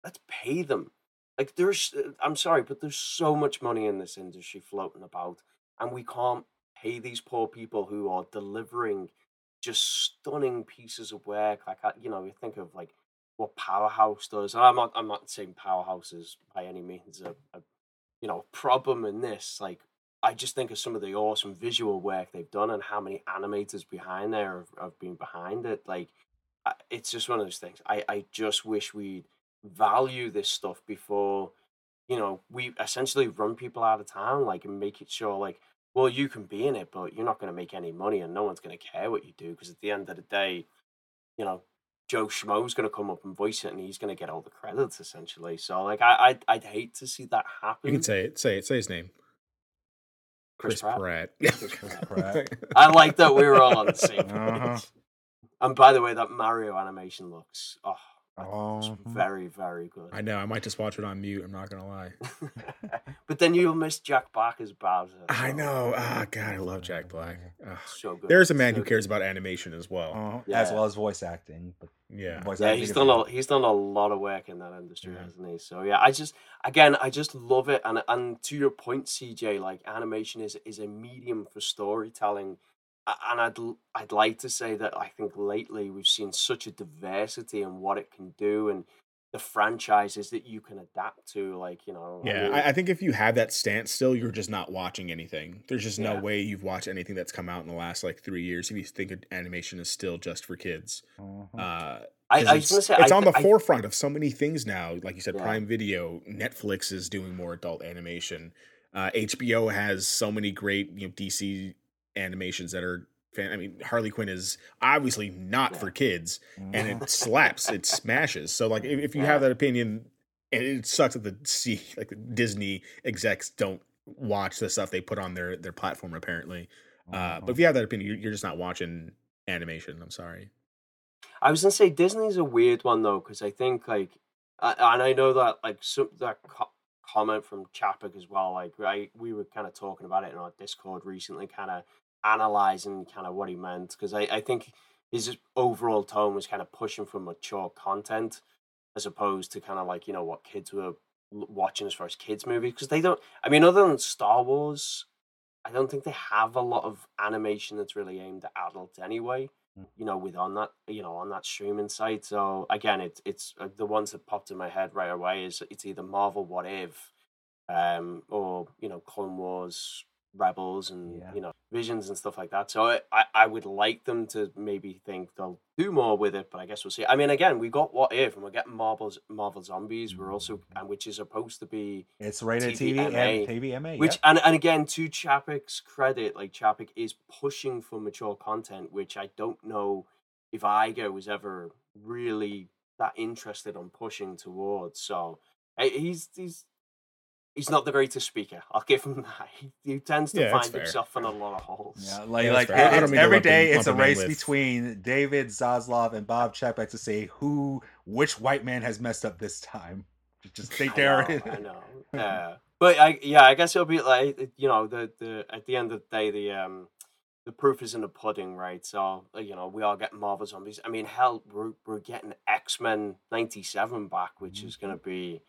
let's pay them like there's uh, I'm sorry but there's so much money in this industry floating about and we can't pay these poor people who are delivering just stunning pieces of work like you know you think of like what powerhouse does and i'm not i'm not saying powerhouse is by any means a, a you know problem in this like I just think of some of the awesome visual work they've done and how many animators behind there have, have been behind it. Like, it's just one of those things. I, I just wish we'd value this stuff before, you know, we essentially run people out of town, like, and make it sure, like, well, you can be in it, but you're not going to make any money and no one's going to care what you do because at the end of the day, you know, Joe Schmo's going to come up and voice it and he's going to get all the credits essentially. So, like, I, I'd, I'd hate to see that happen. You can say it. Say it. Say his name. Chris, Chris Pratt. Pratt. Chris Pratt. I like that we were all on the same page. Uh-huh. And by the way, that Mario animation looks oh, oh, very very good. I know. I might just watch it on mute. I'm not gonna lie. but then you'll miss Jack Black as Bowser. So. I know. Ah, oh, God, I love Jack Black. Oh. So good. There's a man so who cares good. about animation as well, uh, yeah. as well as voice acting. But yeah, voice yeah, he's done a, he's done a lot of work in that industry, yeah. hasn't he? So yeah, I just again, I just love it. And and to your point, CJ, like animation is is a medium for storytelling and I'd I'd like to say that I think lately we've seen such a diversity in what it can do and the franchises that you can adapt to like you know yeah I, mean, I, think if you have that stance still you're just not watching anything. There's just no way you've watched anything that's come out in the last like three years if you think animation is still just for kids. Uh-huh. uh I, I it's, say, it's I, on the forefront of so many things now. Like you said yeah. prime video netflix is doing more adult animation. Uh, hbo has so many great you know dc animations that are fan. I mean, Harley Quinn is obviously not for kids, and it slaps, it smashes. So, like, if, if you have that opinion, and it sucks that the see like Disney execs don't watch the stuff they put on their their platform apparently. Uh, but if you have that opinion, you're, you're just not watching animation. I'm sorry. I was gonna say Disney's a weird one though, because I think like, uh, and I know that like some that co- comment from Chapek as well. Like, right, we were kind of talking about it in our Discord recently, kind of analyzing kind of what he meant because I, I think his overall tone was kind of pushing for mature content as opposed to kind of like you know what kids were watching as far as kids movies because they don't. I mean, other than Star Wars, I don't think they have a lot of animation that's really aimed at adults anyway. Mm. You know, with on that you know on that streaming site. So again, it's it's uh, the ones that popped in my head right away is it's either Marvel What If, um, or you know Clone Wars Rebels and yeah. you know Visions and stuff like that. So I, I, would like them to maybe think they'll do more with it, but I guess we'll see. I mean, again, we got What If, and we're getting Marvel's Marvel Zombies. We're also mm-hmm. and which is supposed to be it's rated TV and TVMA, which and and again to Chapek's credit, like Chapek is pushing for mature content, which I don't know if Iger was ever really that interested on pushing towards. So he's he's he's not the greatest speaker. I'll give him that. He, he tends to yeah, find himself in a lot of holes. Yeah, like yeah, like it, every day it's a race between David Zaslav and Bob Chapek to say who which white man has messed up this time. Just stay there. I know. I know. Yeah. but I yeah, I guess it'll be like you know the the at the end of the day the um the proof is in the pudding, right? So uh, you know we are getting Marvel zombies. I mean, hell, we're we're getting X Men '97 back, which mm-hmm. is going to be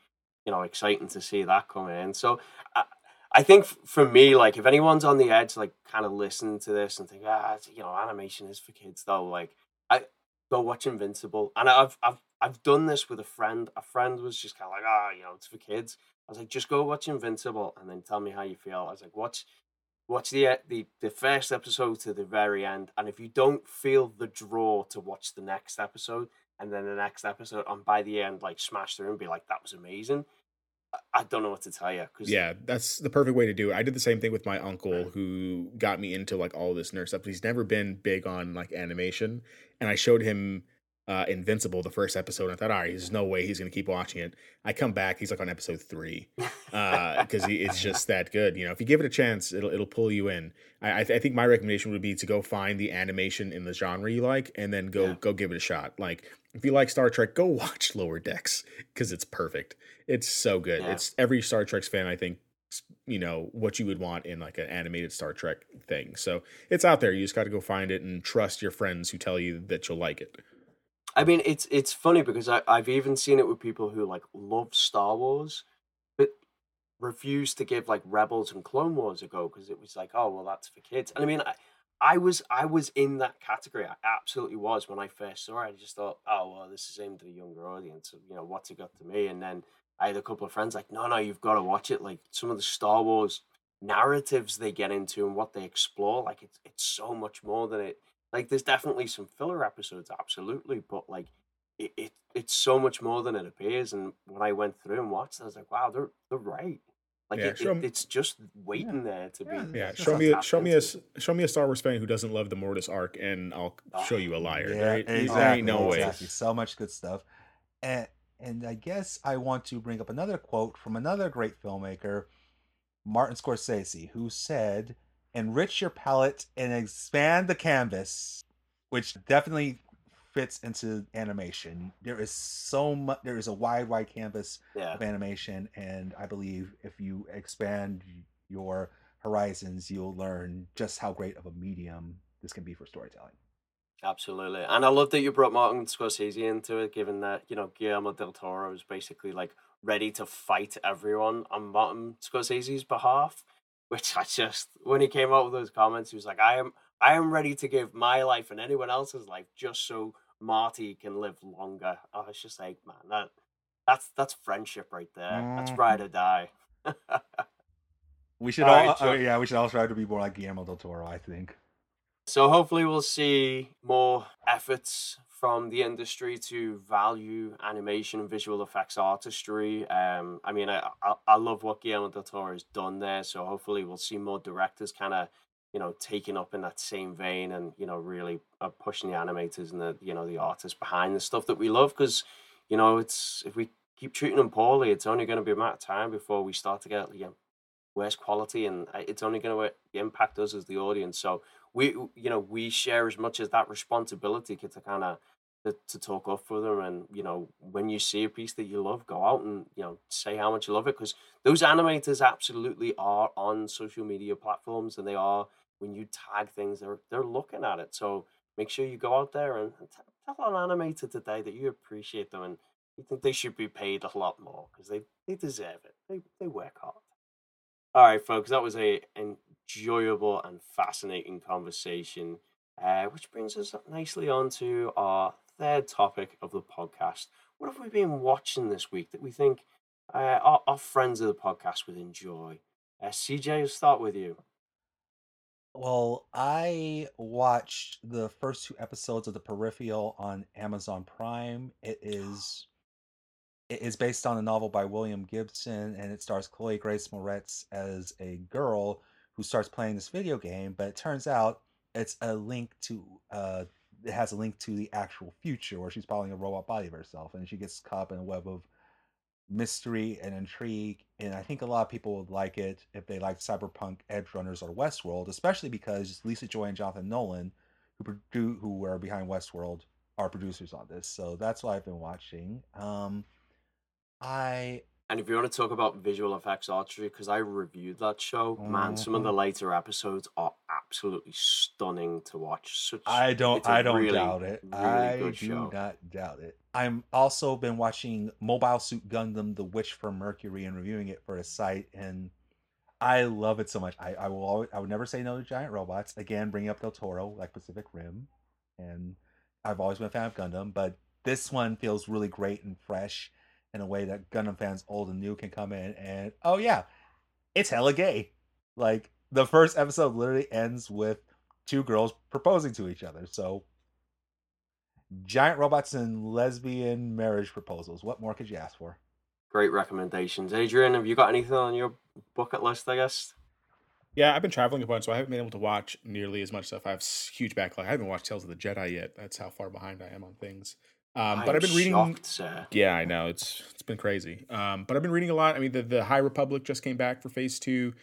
you know exciting to see that coming in. So I, I think for me, like if anyone's on the edge, like kind of listen to this and think, ah, you know, animation is for kids though. Like I go watch Invincible, and I've I've I've done this with a friend. A friend was just kind of like, ah, oh, you know, it's for kids. I was like, just go watch Invincible and then tell me how you feel. I was like, watch watch the the the first episode to the very end, and if you don't feel the draw to watch the next episode, and then the next episode, and by the end, like smash through and be like, that was amazing. I don't know what to tell you. Yeah, that's the perfect way to do it. I did the same thing with my uncle who got me into like all this nerd stuff. He's never been big on like animation, and I showed him uh, Invincible, the first episode. And I thought, all right, there's no way he's going to keep watching it. I come back, he's like on episode three because uh, it's just that good. You know, if you give it a chance, it'll it'll pull you in. I I, th- I, think my recommendation would be to go find the animation in the genre you like, and then go yeah. go give it a shot. Like if you like Star Trek, go watch Lower Decks because it's perfect. It's so good. Yeah. It's every Star Trek's fan, I think, you know what you would want in like an animated Star Trek thing. So it's out there. You just got to go find it and trust your friends who tell you that you'll like it. I mean, it's it's funny because I, I've even seen it with people who like love Star Wars, but refuse to give like Rebels and Clone Wars a go because it was like, oh well, that's for kids. And I mean, I, I was I was in that category. I absolutely was when I first saw it. I just thought, oh well, this is aimed at a younger audience. You know, what's it got to me? And then I had a couple of friends like, no, no, you've got to watch it. Like some of the Star Wars narratives they get into and what they explore, like it's it's so much more than it like, there's definitely some filler episodes, absolutely, but like, it, it it's so much more than it appears. And when I went through and watched, I was like, wow, they're they're right. Like, yeah, it, it, it's just waiting yeah. there to yeah, be. Yeah, show me, a, show me a, show me a Star Wars fan who doesn't love the Mortis arc, and I'll oh, show you a liar. Yeah, right? exactly. no way. Exactly. So much good stuff, and and I guess I want to bring up another quote from another great filmmaker, Martin Scorsese, who said enrich your palette and expand the canvas, which definitely fits into animation. There is so much. There is a wide, wide canvas yeah. of animation, and I believe if you expand your horizons, you'll learn just how great of a medium this can be for storytelling. Absolutely, and I love that you brought Martin Scorsese into it, given that you know Guillermo del Toro is basically like ready to fight everyone on Martin Scorsese's behalf which I just when he came out with those comments, he was like, "I am I am ready to give my life and anyone else's life just so Marty can live longer." I was just like, "Man, that that's that's friendship right there. Mm. That's ride or die." we should all, all right, uh, yeah, we should all try to be more like Guillermo del Toro. I think. So hopefully we'll see more efforts from the industry to value animation and visual effects artistry. Um, I mean, I, I, I love what Guillermo del Toro has done there. So hopefully we'll see more directors kind of, you know, taking up in that same vein and you know really uh, pushing the animators and the you know the artists behind the stuff that we love. Because you know, it's if we keep treating them poorly, it's only going to be a matter of time before we start to get you know, worse quality, and uh, it's only going to impact us as the audience. So we you know we share as much as that responsibility to kind of to, to talk up for them and you know when you see a piece that you love go out and you know say how much you love it because those animators absolutely are on social media platforms and they are when you tag things they're they're looking at it so make sure you go out there and, and t- tell an animator today that you appreciate them and you think they should be paid a lot more because they, they deserve it. They, they work hard. All right, folks, that was a enjoyable and fascinating conversation, uh, which brings us nicely on to our third topic of the podcast. What have we been watching this week that we think uh, our, our friends of the podcast would enjoy? Uh, CJ, will start with you. Well, I watched the first two episodes of The Peripheral on Amazon Prime. It is it is based on a novel by William Gibson, and it stars Chloe Grace Moretz as a girl who starts playing this video game. But it turns out it's a link to uh, it has a link to the actual future where she's following a robot body of herself, and she gets caught up in a web of mystery and intrigue. And I think a lot of people would like it if they like Cyberpunk, Edgerunners, or Westworld, especially because Lisa Joy and Jonathan Nolan, who produ- who were behind Westworld, are producers on this. So that's what I've been watching. Um, I and if you want to talk about visual effects archery, because I reviewed that show, mm-hmm. man, some of the mm-hmm. later episodes are absolutely stunning to watch. Such, I don't, I don't really, doubt it. Really I do show. not doubt it. I'm also been watching Mobile Suit Gundam: The Witch from Mercury and reviewing it for a site, and I love it so much. I, I will, always, I would never say no to giant robots. Again, bringing up Del Toro, like Pacific Rim, and I've always been a fan of Gundam, but this one feels really great and fresh in a way that Gundam fans old and new can come in and oh yeah, it's hella gay. Like the first episode literally ends with two girls proposing to each other. So giant robots and lesbian marriage proposals. What more could you ask for? Great recommendations. Adrian, have you got anything on your bucket list, I guess? Yeah, I've been traveling a bunch, so I haven't been able to watch nearly as much stuff. I have huge backlog. I haven't watched Tales of the Jedi yet. That's how far behind I am on things. Um, but I've been reading. Shocked, yeah, I know it's it's been crazy. Um, but I've been reading a lot. I mean, the the High Republic just came back for Phase Two.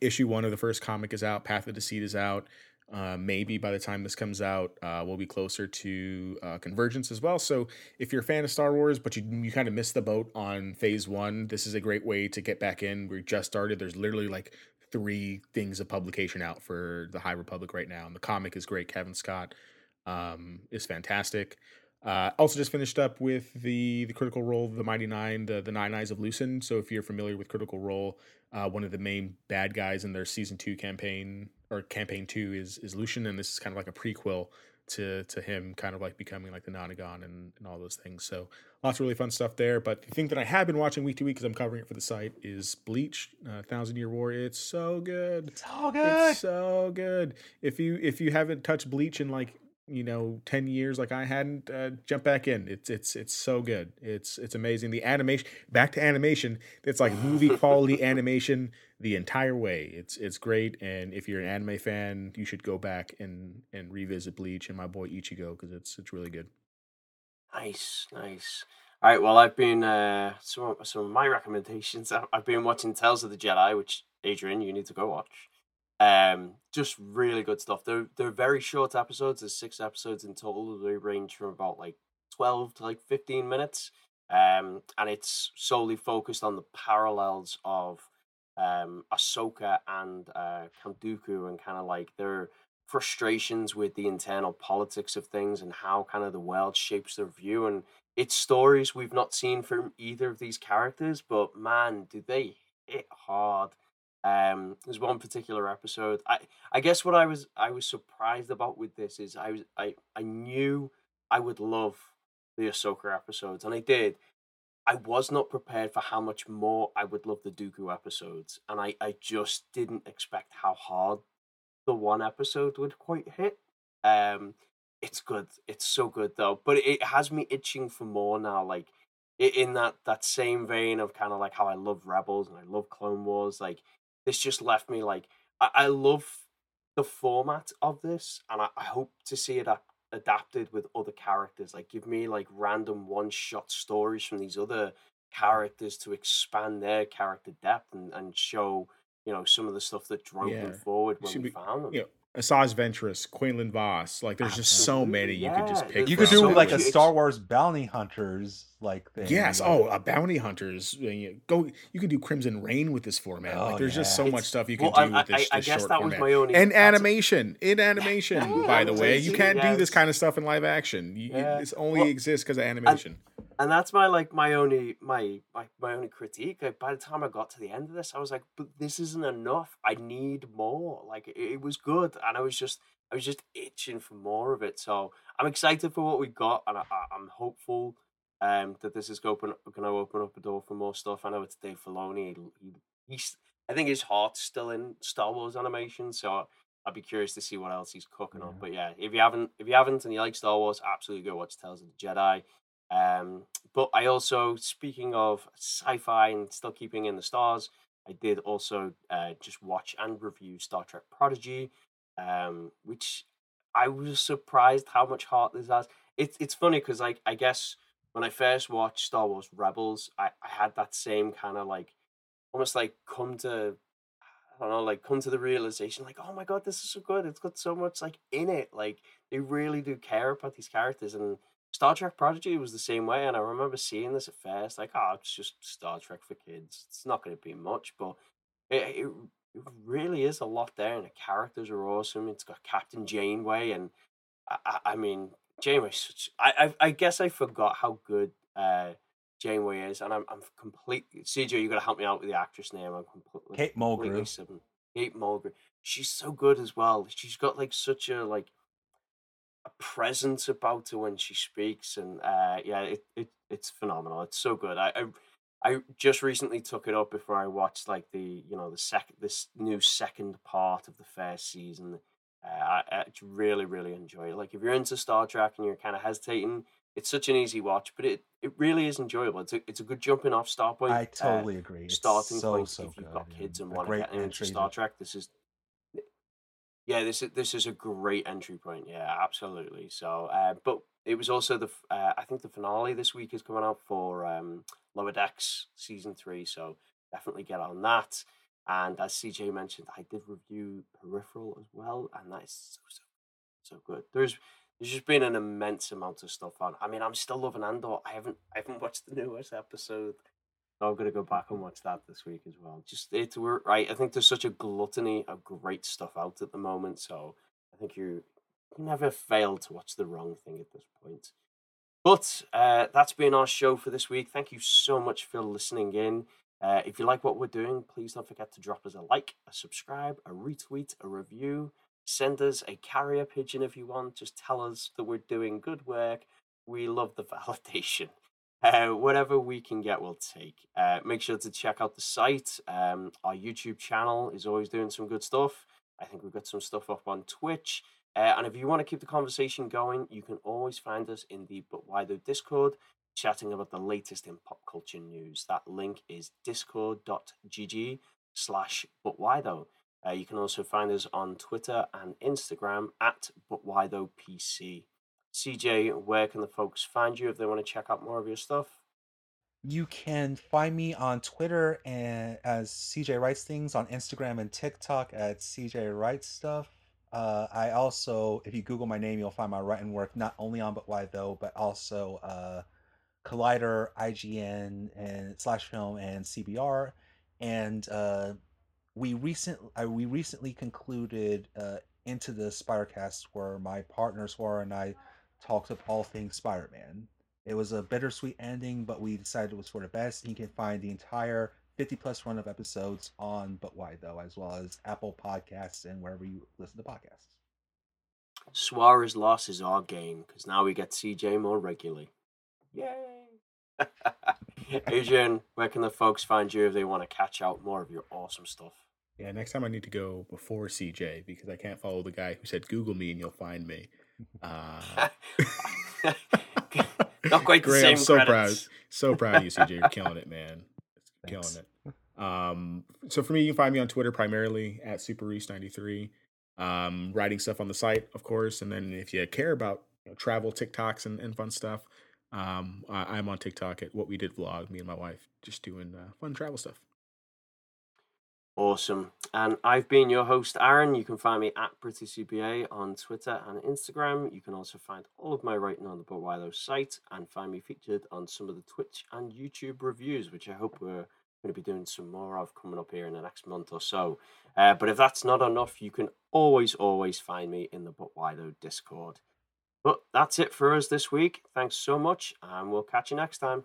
Issue one of the first comic is out. Path of Deceit is out. Uh, maybe by the time this comes out, uh, we'll be closer to uh, Convergence as well. So if you're a fan of Star Wars, but you you kind of missed the boat on Phase One, this is a great way to get back in. We just started. There's literally like three things of publication out for the High Republic right now, and the comic is great. Cavan Scott um, is fantastic. Uh, also, just finished up with the the Critical Role, the Mighty Nein, the the Nine Eyes of Lucien. So, if you're familiar with Critical Role, uh, one of the main bad guys in their season two campaign or campaign two is is Lucien, and this is kind of like a prequel to to him, kind of like becoming like the Nonagon and and all those things. So, lots of really fun stuff there. But the thing that I have been watching week to week because I'm covering it for the site is Bleach, uh, Thousand Year War. It's so good, It's so good, it's so good. If you if you haven't touched Bleach in like you know 10 years like i hadn't uh, jump back in. It's it's it's so good. It's it's amazing. The animation back to animation it's like movie quality animation the entire way. It's it's great and if you're an anime fan you should go back and and revisit bleach and my boy ichigo because it's it's really good. Nice nice. All right well i've been uh some of, some of my recommendations i've been watching tales of the jedi which adrian you need to go watch um, just really good stuff. They're they're very short episodes. There's six episodes in total. They range from about like twelve to like fifteen minutes. Um, and it's solely focused on the parallels of um Ahsoka and uh Count and kind of like their frustrations with the internal politics of things and how kind of the world shapes their view and it's stories we've not seen from either of these characters, but man, do they hit hard um, there's one particular episode. I I guess what I was I was surprised about with this is I was I I knew I would love the Ahsoka episodes, and I did. I was not prepared for how much more I would love the Dooku episodes, and I I just didn't expect how hard the one episode would quite hit. Um, it's good. It's so good though, but it has me itching for more now. Like in that that same vein of kind of like how I love Rebels and I love Clone Wars. Like this just left me like I, I love the format of this, and I, I hope to see it ap- adapted with other characters. Like, give me like random one shot stories from these other characters to expand their character depth and, and show you know some of the stuff that drove yeah. them forward when we, we, found them. You know, Asajj Ventress, Quinlan Vos. Like there's just so many you could just pick. You could do so like a Star Wars bounty hunters like thing. Yes. like- Oh, a bounty hunters. uh, Go. You could do Crimson Reign with this format. Oh, like there's just so It's- much stuff you can well, do I, with this, I, I this guess short that format. was my only and animation in animation. By the way, you can't do this kind of stuff in live action. You, you- Yeah. this only Well, exists because of animation. and that's my like my only my my, my only critique like by the time i got to the end of this i was like but this isn't enough i need more like it, it was good and i was just i was just itching for more of it so i'm excited for what we got and I, i'm hopeful um that this is going to open up a door for more stuff i know it's dave filoni he, he's i think his heart's still in star wars animation so I'd be curious to see what else he's cooking Yeah. up. But yeah, if you haven't, if you haven't, and you like Star Wars, absolutely go watch Tales of the Jedi. Um, but I also, speaking of sci-fi and still keeping in the stars, I did also uh, just watch and review Star Trek Prodigy, um, which I was surprised how much heart this has. It's it's funny because like I guess when I first watched Star Wars Rebels, I, I had that same kind of like almost like come to I don't know, like come to the realization, like, oh my god, this is so good. It's got so much like in it. Like they really do care about these characters. And Star Trek Prodigy was the same way. And I remember seeing this at first, like, oh, it's just Star Trek for kids. It's not going to be much, but it, it it really is a lot there. And the characters are awesome. It's got Captain Janeway, and I, I, I mean, Janeway's such. I, I I guess I forgot how good uh Janeway is, and I'm I'm completely CJ. You got to help me out with the actress name. I'm completely Kate Mulgrew. Kate Mulgrew. She's so good as well. She's got like such a like a presence about her when she speaks, and uh, yeah, it, it it's phenomenal. It's so good. I, I I just recently took it up before I watched like the you know the second this new second part of the first season. Uh, I, I really really enjoy it. Like if you're into Star Trek and you're kind of hesitating, it's such an easy watch, but it, it really is enjoyable. It's a it's a good jumping off start point. I uh, totally agree. It's starting so point so if you've good. got kids and a want to get into Star Trek. This is yeah, this is this is a great entry point. Yeah, absolutely. So, uh, but it was also the uh, I think the finale this week is coming out for um, Lower Decks season three. So definitely get on that. And as CJ mentioned, I did review Peripheral as well, and that is so so so good. There's there's just been an immense amount of stuff on. I mean, I'm still loving Andor. I haven't I haven't watched the newest episode. I'm gonna go back and watch that this week as well. Just it's we're right. I think there's such a gluttony of great stuff out at the moment. So I think you you never fail to watch the wrong thing at this point. But uh, that's been our show for this week. Thank you so much for listening in. Uh, if you like what we're doing, please don't forget to drop us a like, a subscribe, a retweet, a review. Send us a carrier pigeon if you want. Just tell us that we're doing good work. We love the validation. Uh, whatever we can get, we'll take. Uh, make sure to check out the site. Um, our YouTube channel is always doing some good stuff. I think we've got some stuff up on Twitch. Uh, and if you want to keep the conversation going, you can always find us in the But Why Though Discord, chatting about the latest in pop culture news. That link is discord.gg slash But Why Though. Uh, you can also find us on Twitter and Instagram at But Why Though PC. CJ, where can the folks find you if they want to check out more of your stuff? You can find me on Twitter and as CJ Writes Things, on Instagram and TikTok at CJ Writes Stuff. Uh, I also, if you Google my name, you'll find my writing work not only on But Why Though, but also uh, Collider, IGN, and Slash Film and CBR. And uh, we recent uh, we recently concluded uh, into the Spidercast where my partner Swara and I talked of all things Spider-Man. It was a bittersweet ending, but we decided it was for the best. You can find the entire 50 plus run of episodes on But Why Though, as well as Apple Podcasts and wherever you listen to podcasts. Swara's loss is our game because now we get CJ more regularly. Yay! Adrian, where can the folks find you if they want to catch out more of your awesome stuff? Yeah, next time I need to go before CJ because I can't follow the guy who said Google me and you'll find me. Uh, Not quite the Great, same. I'm so proud, so proud of you, CJ. You're killing it, man. Killing it. Um, so for me, you can find me on Twitter primarily at SuperReese93. Um, writing stuff on the site, of course, and then if you care about you know, travel TikToks and, and fun stuff, um, I, I'm on TikTok at What We Did Vlog. Me and my wife just doing uh, fun travel stuff. Awesome. And I've been your host, Aaron. You can find me at BritishCPA on Twitter and Instagram. You can also find all of my writing on the But Why Though site and find me featured on some of the Twitch and YouTube reviews, which I hope we're going to be doing some more of coming up here in the next month or so. Uh, but if that's not enough, you can always, always find me in the But Why Though Discord. But that's it for us this week. Thanks so much, and we'll catch you next time.